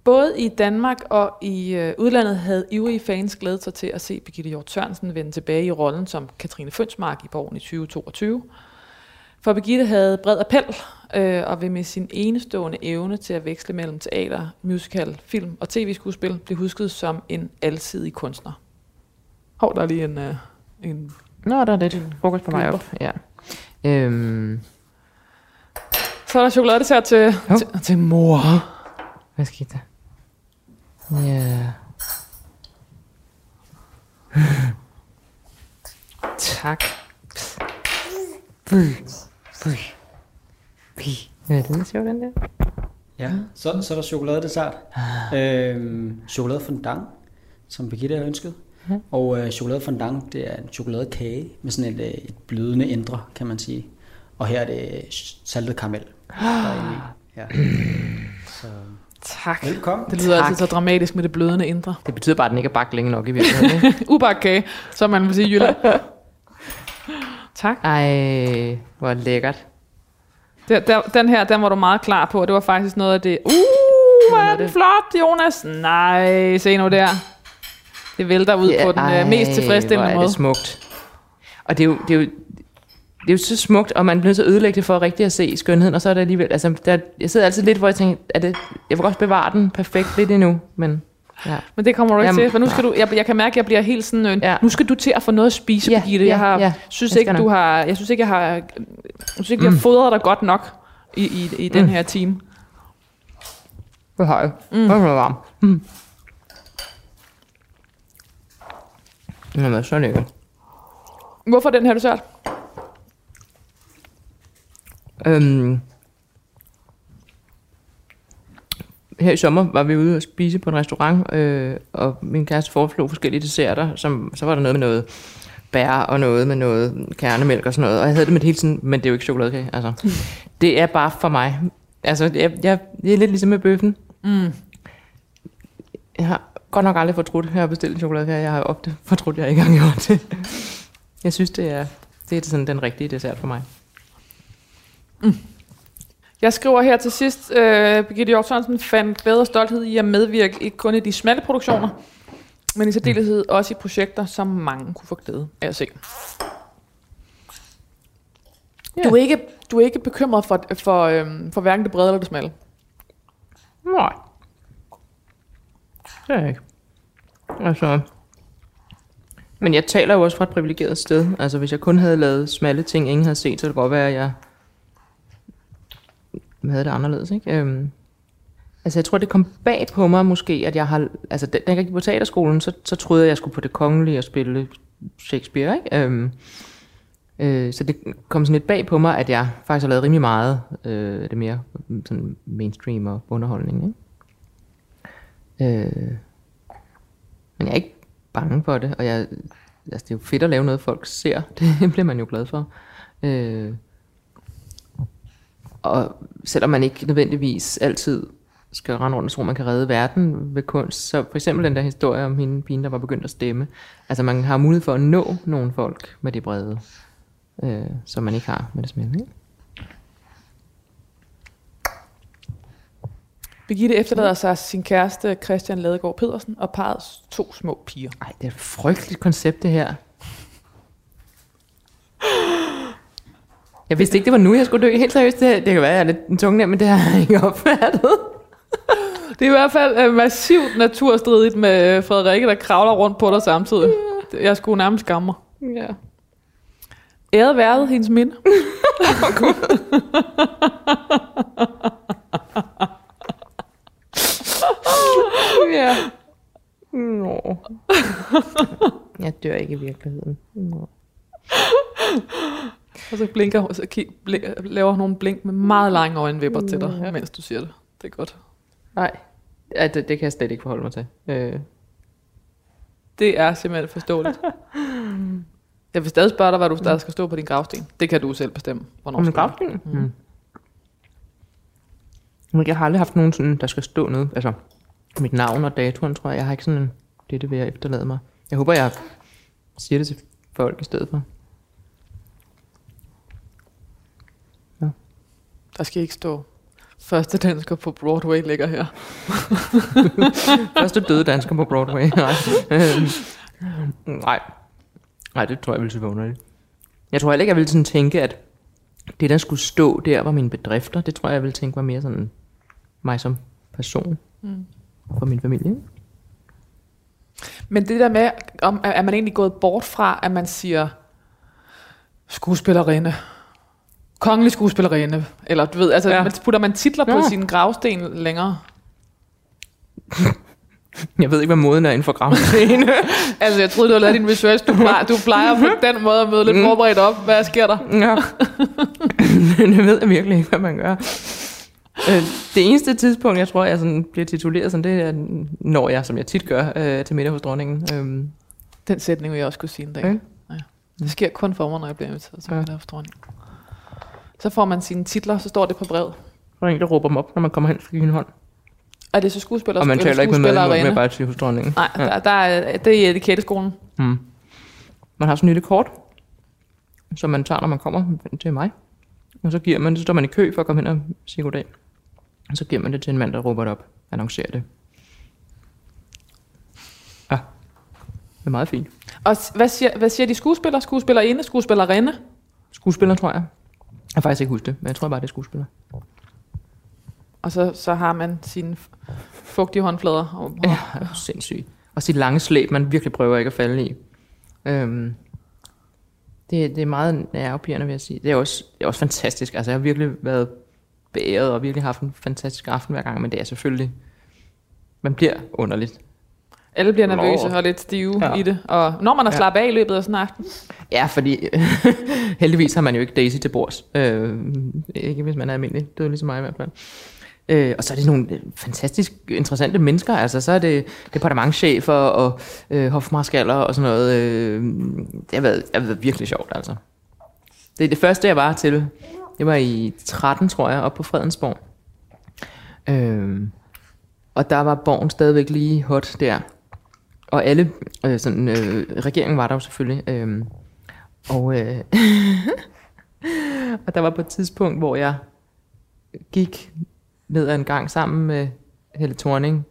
Speaker 1: Både i Danmark og i øh, udlandet havde ivrige fans glædet sig til at se Birgitte Hjort Sørensen vende tilbage i rollen som Katrine Fønsmark i Borgen i 2022. For Birgitte havde bred appel, øh, og vil med sin enestående evne til at veksle mellem teater, musical, film og tv-skuespil blive husket som en alsidig kunstner. Hov, der er lige en... Øh, en
Speaker 2: Nå, der er lidt fokus på mig op. Ja. Øhm,
Speaker 1: så er der chokoladedessert til,
Speaker 2: Jo.
Speaker 1: til, til mor.
Speaker 2: hvad skete der? Ja. tak. Ja, den er sjov, den der.
Speaker 3: Ja, så, så er der chokoladedessert. Øhm, chokolade fondant, som Birgitte har ønsket. Og øh, chokolade fondant, det er en chokoladekage med sådan et, øh, et blødende indre, kan man sige. Og her er det saltet karamel. der er inde i. Ja. Så
Speaker 1: Tak.
Speaker 3: velkommen.
Speaker 1: Det lyder
Speaker 2: Tak.
Speaker 1: altid så dramatisk med det blødende indre.
Speaker 2: Det betyder bare, at den ikke er bagt længe nok i virkeligheden. ikke?
Speaker 1: Ubagt kage, som man vil sige i Jylland. tak.
Speaker 2: Ej, hvor lækkert.
Speaker 1: Der, der, den her, den var du meget klar på. Det var faktisk noget af det... Uh, hvor er den flot, Jonas. Nej, se nu der. Det vælter ud på den øh, mest
Speaker 2: hvor
Speaker 1: tilfredsstillende
Speaker 2: er
Speaker 1: måde.
Speaker 2: det smukt. Og det er jo, det er jo, det er jo så smukt, og man bliver nødt til at ødelægge det for rigtig at se skønheden, og så er det alligevel, altså, der, jeg sidder altid lidt, hvor jeg tænker, er det, jeg vil godt bevare den perfekt lidt endnu, men ja.
Speaker 1: Men det kommer du ikke
Speaker 2: Jamen,
Speaker 1: til, for nu skal du, jeg, jeg kan mærke, at jeg bliver helt sådan, øh,
Speaker 2: Ja.
Speaker 1: nu skal du til at få noget at spise,
Speaker 2: Ja,
Speaker 1: Birgitte.
Speaker 2: ja,
Speaker 1: Jeg har,
Speaker 2: ja.
Speaker 1: synes
Speaker 2: Jeg
Speaker 1: ikke, du har, jeg synes ikke, jeg har, jeg synes ikke, jeg har fodret dig godt nok i, i, i den
Speaker 2: Mm.
Speaker 1: her time.
Speaker 2: Det har jeg. Mm. Det er varm. Mm. Jamen, så lækkert.
Speaker 1: Hvorfor den her dessert?
Speaker 2: Øhm, her i sommer var vi ude og spise på en restaurant, øh, og min kæreste foreslog forskellige desserter, som, så var der noget med noget bær og noget med noget kernemælk og sådan noget, og jeg havde det med det hele tiden, men det er jo ikke chokoladekage, altså. Det er bare for mig. Altså, jeg, jeg, det er lidt ligesom med bøffen.
Speaker 1: Mm.
Speaker 2: Jeg har godt nok aldrig fortrudt, at jeg har bestilt en chokoladekage. Jeg har ofte fortrudt, at jeg ikke har gjort det. Jeg synes, det er, det er sådan den rigtige dessert for mig.
Speaker 1: Jeg skriver her til sidst, øh, Birgitte Hjort Sørensen fandt og stolthed i at medvirke ikke kun i de smalle produktioner, men i særdeleshed også i projekter, som mange kunne få glæde af at se.
Speaker 2: Ja.
Speaker 1: Du, er ikke, du er ikke bekymret for, for, øhm, for hverken det brede eller det smalle.
Speaker 2: Nej. Det er jeg ikke. Altså... Men jeg taler jo også fra et privilegeret sted. Altså, hvis jeg kun havde lavet smalle ting, ingen havde set, så det godt være, at jeg havde det anderledes, ikke? Øhm, altså, jeg tror, det kom bag på mig måske, at jeg har... Altså, da da jeg gik på teaterskolen, så, så troede jeg, at jeg skulle på det kongelige og spille Shakespeare, ikke? Øhm, øh, så det kom sådan lidt bag på mig, at jeg faktisk har lavet rimelig meget øh, af det mere sådan mainstream og underholdning, ikke? Øh, men jeg er ikke bange for det, og jeg, altså det er jo fedt at lave noget, folk ser. Det bliver man jo glad for. Øh, og selvom man ikke nødvendigvis altid skal rende rundt og tro, man kan redde verden ved kunst, så for eksempel den der historie om hende pigen, der var begyndt at stemme. Altså man har mulighed for at nå nogle folk med det brede, øh, som man ikke har med det smalle. Ikke?
Speaker 1: Birgitte efterlader sig sin kæreste Christian Ladegaard Pedersen og parrets to små piger.
Speaker 2: Ej, det er et frygteligt koncept, det her. Jeg vidste ikke, det var nu, jeg skulle dø. Helt seriøst, det, det kan være, jeg er lidt en tunge men det har jeg ikke opfattet.
Speaker 1: Det er i hvert fald øh, massivt naturstridigt med øh, Frederikke, der kravler rundt på dig samtidig. Jeg skulle nærmest skamme mig.
Speaker 2: Ja.
Speaker 1: Æret været hendes minde.
Speaker 2: ja. Nå. Jeg dør ikke i virkeligheden. Nå.
Speaker 1: Og så blinker så ki- bl- laver hun nogle blink med meget lange øjenvipper til dig,
Speaker 2: Ja.
Speaker 1: mens du siger det. Det er godt.
Speaker 2: Nej, ja, det, det kan jeg slet ikke forholde mig til. Øh,
Speaker 1: Det er simpelthen forståeligt. Jeg vil stadig spørge dig, hvad du stadig skal stå på din gravsten. Det kan du selv bestemme, hvornår
Speaker 2: om
Speaker 1: du.
Speaker 2: gravsten? Mm. Men jeg har aldrig haft nogen sådan, der skal stå noget. Altså, mit navn og datoen, tror jeg. Jeg har ikke sådan en, det, det vil jeg efterlade mig. Jeg håber, jeg siger det til folk i stedet for.
Speaker 1: Der skal ikke stå. Første dansker på Broadway ligger her.
Speaker 2: Første døde dansker på Broadway. Nej. Øhm, Nej. Nej, det tror jeg ville se underligt. Jeg tror heller ikke, jeg ville sådan tænke, at det, der skulle stå der, var mine bedrifter. Det tror jeg, jeg ville tænke var mere sådan mig som person. Mm. For min familie.
Speaker 1: Men det der med, om, er man egentlig gået bort fra, at man siger skuespillerinde, kongelig skuespillerinde, eller du ved, altså
Speaker 2: Ja.
Speaker 1: ja. putter man titler på
Speaker 2: Ja.
Speaker 1: sin gravsten længere?
Speaker 2: Jeg ved ikke, hvad moden er inden for gravstene.
Speaker 1: Altså, jeg troede, du havde lavet din research. Du plejer, du plejer på den måde at møde lidt forberedt op. Hvad sker der?
Speaker 2: ja. det ved jeg virkelig ikke, hvad man gør. Øh, Det eneste tidspunkt, jeg tror, jeg sådan bliver tituleret sådan, det er, når jeg, som jeg tit gør, øh, til middag hos dronningen. Øhm,
Speaker 1: Den sætning vil jeg også kunne sige en dag.
Speaker 2: Okay.
Speaker 1: Ja. Det sker kun for mig, når jeg bliver inviteret til
Speaker 2: Ja.
Speaker 1: ja. dronning. Så får man sine titler, så står det på brevet.
Speaker 2: der er en, der råber dem op, når man kommer hen for en hånd.
Speaker 1: Er det så skuespiller
Speaker 2: Og man taler ikke med
Speaker 1: skuespillerinde?
Speaker 2: med bare til hos dronningen.
Speaker 1: Nej, der, der er, det er etiketteskolen.
Speaker 2: Mm. Man har sådan en lille kort, som man tager, når man kommer til mig. Og så giver man, så står man i kø for at komme hen og sige goddag. Og så giver man det til en mand, der råber det op, annoncerer det. Ja, det er meget fint.
Speaker 1: Og hvad siger, hvad siger de skuespillere? Skuespillerinde? Skuespillerinde?
Speaker 2: Skuespiller, tror jeg. Jeg har faktisk ikke husket det, men jeg tror bare, det er skuespiller.
Speaker 1: Og så, så har man sine fugtige håndflader. Og, og,
Speaker 2: Ja, det er sindssygt. Og sit lange slæb, man virkelig prøver ikke at falde i. Øhm, det, det er meget nervepirrende, vil jeg sige. Det er også, det er også fantastisk. Altså, jeg har virkelig været beæret og virkelig haft en fantastisk aften hver gang, men det er selvfølgelig... Man bliver underligt.
Speaker 1: alle bliver nervøse
Speaker 2: Nå.
Speaker 1: og lidt stive
Speaker 2: Ja.
Speaker 1: ja. i det. Og når man
Speaker 2: Ja.
Speaker 1: slappet af i løbet af sådan en aften,
Speaker 2: Ja, fordi heldigvis har man jo ikke Daisy til bords. Øh, ikke hvis man er almindelig dødelig som mig i hvert fald. Øh, og så er det nogle fantastisk interessante mennesker. Altså, så er det departementchefer og øh, hofmarskaller og sådan noget. Øh, det, har været, det har været virkelig sjovt, altså. Det er det første, jeg var til. Det var i 13, tror jeg, op på Fredensborg. Øh, og der var borgen stadigvæk lige hot der. Og alle, øh, sådan, øh, regeringen var der jo selvfølgelig. Øh, og, øh, og der var på et tidspunkt, hvor jeg gik ned ad en gang sammen med Helle Thorning.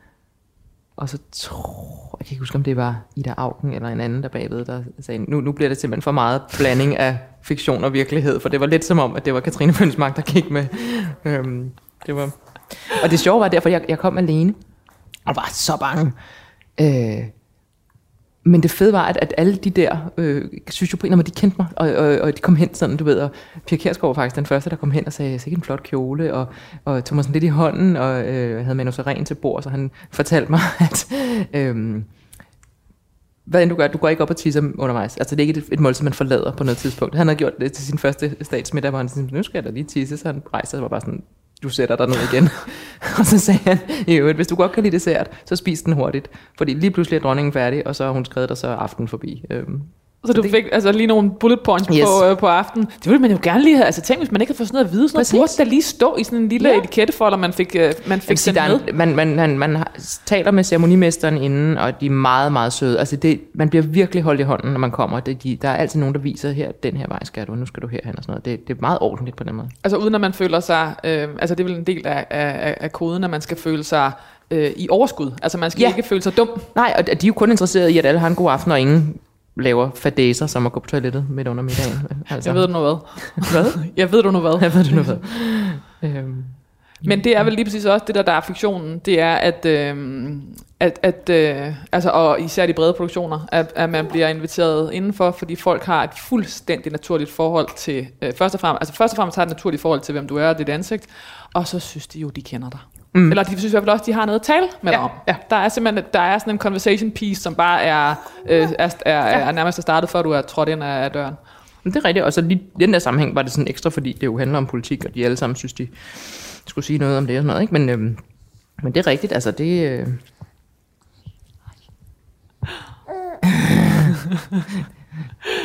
Speaker 2: Og så tror jeg kan ikke huske, om det var Ida Augen eller en anden der bagved, der sagde, nu, nu bliver det simpelthen for meget blanding af fiktion og virkelighed, for det var lidt som om, at det var Katrine Fønsmark, der gik med. Øhm, det var... Og det sjove var derfor, jeg, jeg kom alene, og var så bange. Øh, men det fede var, at, at alle de der, øh, synes jo på en eller anden de kendte mig, og, og, og de kom hen sådan, du ved, og Pia Kjærsgaard var faktisk den første, der kom hen og sagde, sikke en flot kjole, og, og tog mig sådan lidt i hånden, og øh, havde Manu Seren til bord, så han fortalte mig, at øh, hvad end du gør, du går ikke op og tisser undervejs. Altså det er ikke et, et måltid, man forlader på noget tidspunkt. Han havde gjort det til sin første statsmiddag, hvor han sådan, nu skal jeg da lige tisse, så han rejste sig og var bare sådan, du sætter dig ned igen. og så sagde han, i øvrigt, hvis du godt kan lide dessert, så spis den hurtigt. Fordi lige pludselig er dronningen færdig, og så har hun skrevet dig så aften forbi. Øhm,
Speaker 1: så du fik altså lige nogle bullet points
Speaker 2: Yes.
Speaker 1: på, øh, på aftenen. Det ville man jo gerne lige have. Altså tænk, hvis man ikke havde fået sådan noget at vide.
Speaker 2: Præcis.
Speaker 1: burde der lige stå i sådan en lille
Speaker 2: Ja.
Speaker 1: etikettefolder, man fik, øh, man fik sendt med.
Speaker 2: en, man, man, man, man har- taler med ceremonimesteren inden, og de er meget, meget søde. Altså det, man bliver virkelig holdt i hånden, når man kommer. Det, de, der er altid nogen, der viser, her, den her vej skal du, nu skal du herhen og sådan noget. Det, det er meget ordentligt på den måde.
Speaker 1: Altså uden at man føler sig, øh, altså det er vel en del af, af, af koden, at man skal føle sig øh, i overskud. Altså man skal
Speaker 2: ja.
Speaker 1: ikke føle sig dum.
Speaker 2: Nej, og de er jo kun interesserede i, at alle har en god aften, og ingen laver fadæser, som at gå på toilettet midt under middagen. Altså,
Speaker 1: Jeg ved du nu hvad.
Speaker 2: hvad?
Speaker 1: Jeg ved du nu hvad.
Speaker 2: Jeg ved du nu hvad. øhm,
Speaker 1: Men det er vel lige præcis også det der, der er fiktionen. Det er, at, øh, at, at øh, altså, og især de brede produktioner, at, at man bliver inviteret indenfor, fordi folk har et fuldstændig naturligt forhold til, øh, først og fremmest, altså først og fremmest har et naturligt forhold til, hvem du er og dit ansigt, og så synes de jo, de kender dig.
Speaker 2: Mm.
Speaker 1: Eller de synes i hvert fald også, de har noget at tale med
Speaker 2: Ja,
Speaker 1: om.
Speaker 2: ja.
Speaker 1: Der er simpelthen der er sådan en conversation piece, som bare er, øh, er, er, er nærmest er startet, før du er trådt ind af, døren.
Speaker 2: Men det er rigtigt, og så lige i den der sammenhæng var det sådan ekstra, fordi det jo handler om politik, og de alle sammen synes, de skulle sige noget om det og sådan noget, ikke? Men, øhm, men det er rigtigt, altså det... Øh...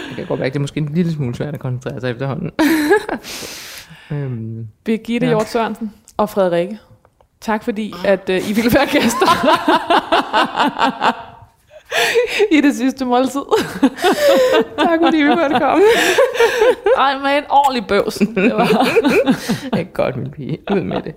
Speaker 2: Jeg kan godt mærke, det er måske en lille smule svært at koncentrere sig efterhånden. øhm,
Speaker 1: Birgitte
Speaker 2: Ja.
Speaker 1: ja. Hjort Sørensen og Frederikke. Tak fordi, at uh, I ville være gæster. I det sidste måltid.
Speaker 2: tak fordi vi måtte komme.
Speaker 1: Ej, med en ordentlig bøvsen. Det var.
Speaker 2: det er godt, min pige. Ud med det.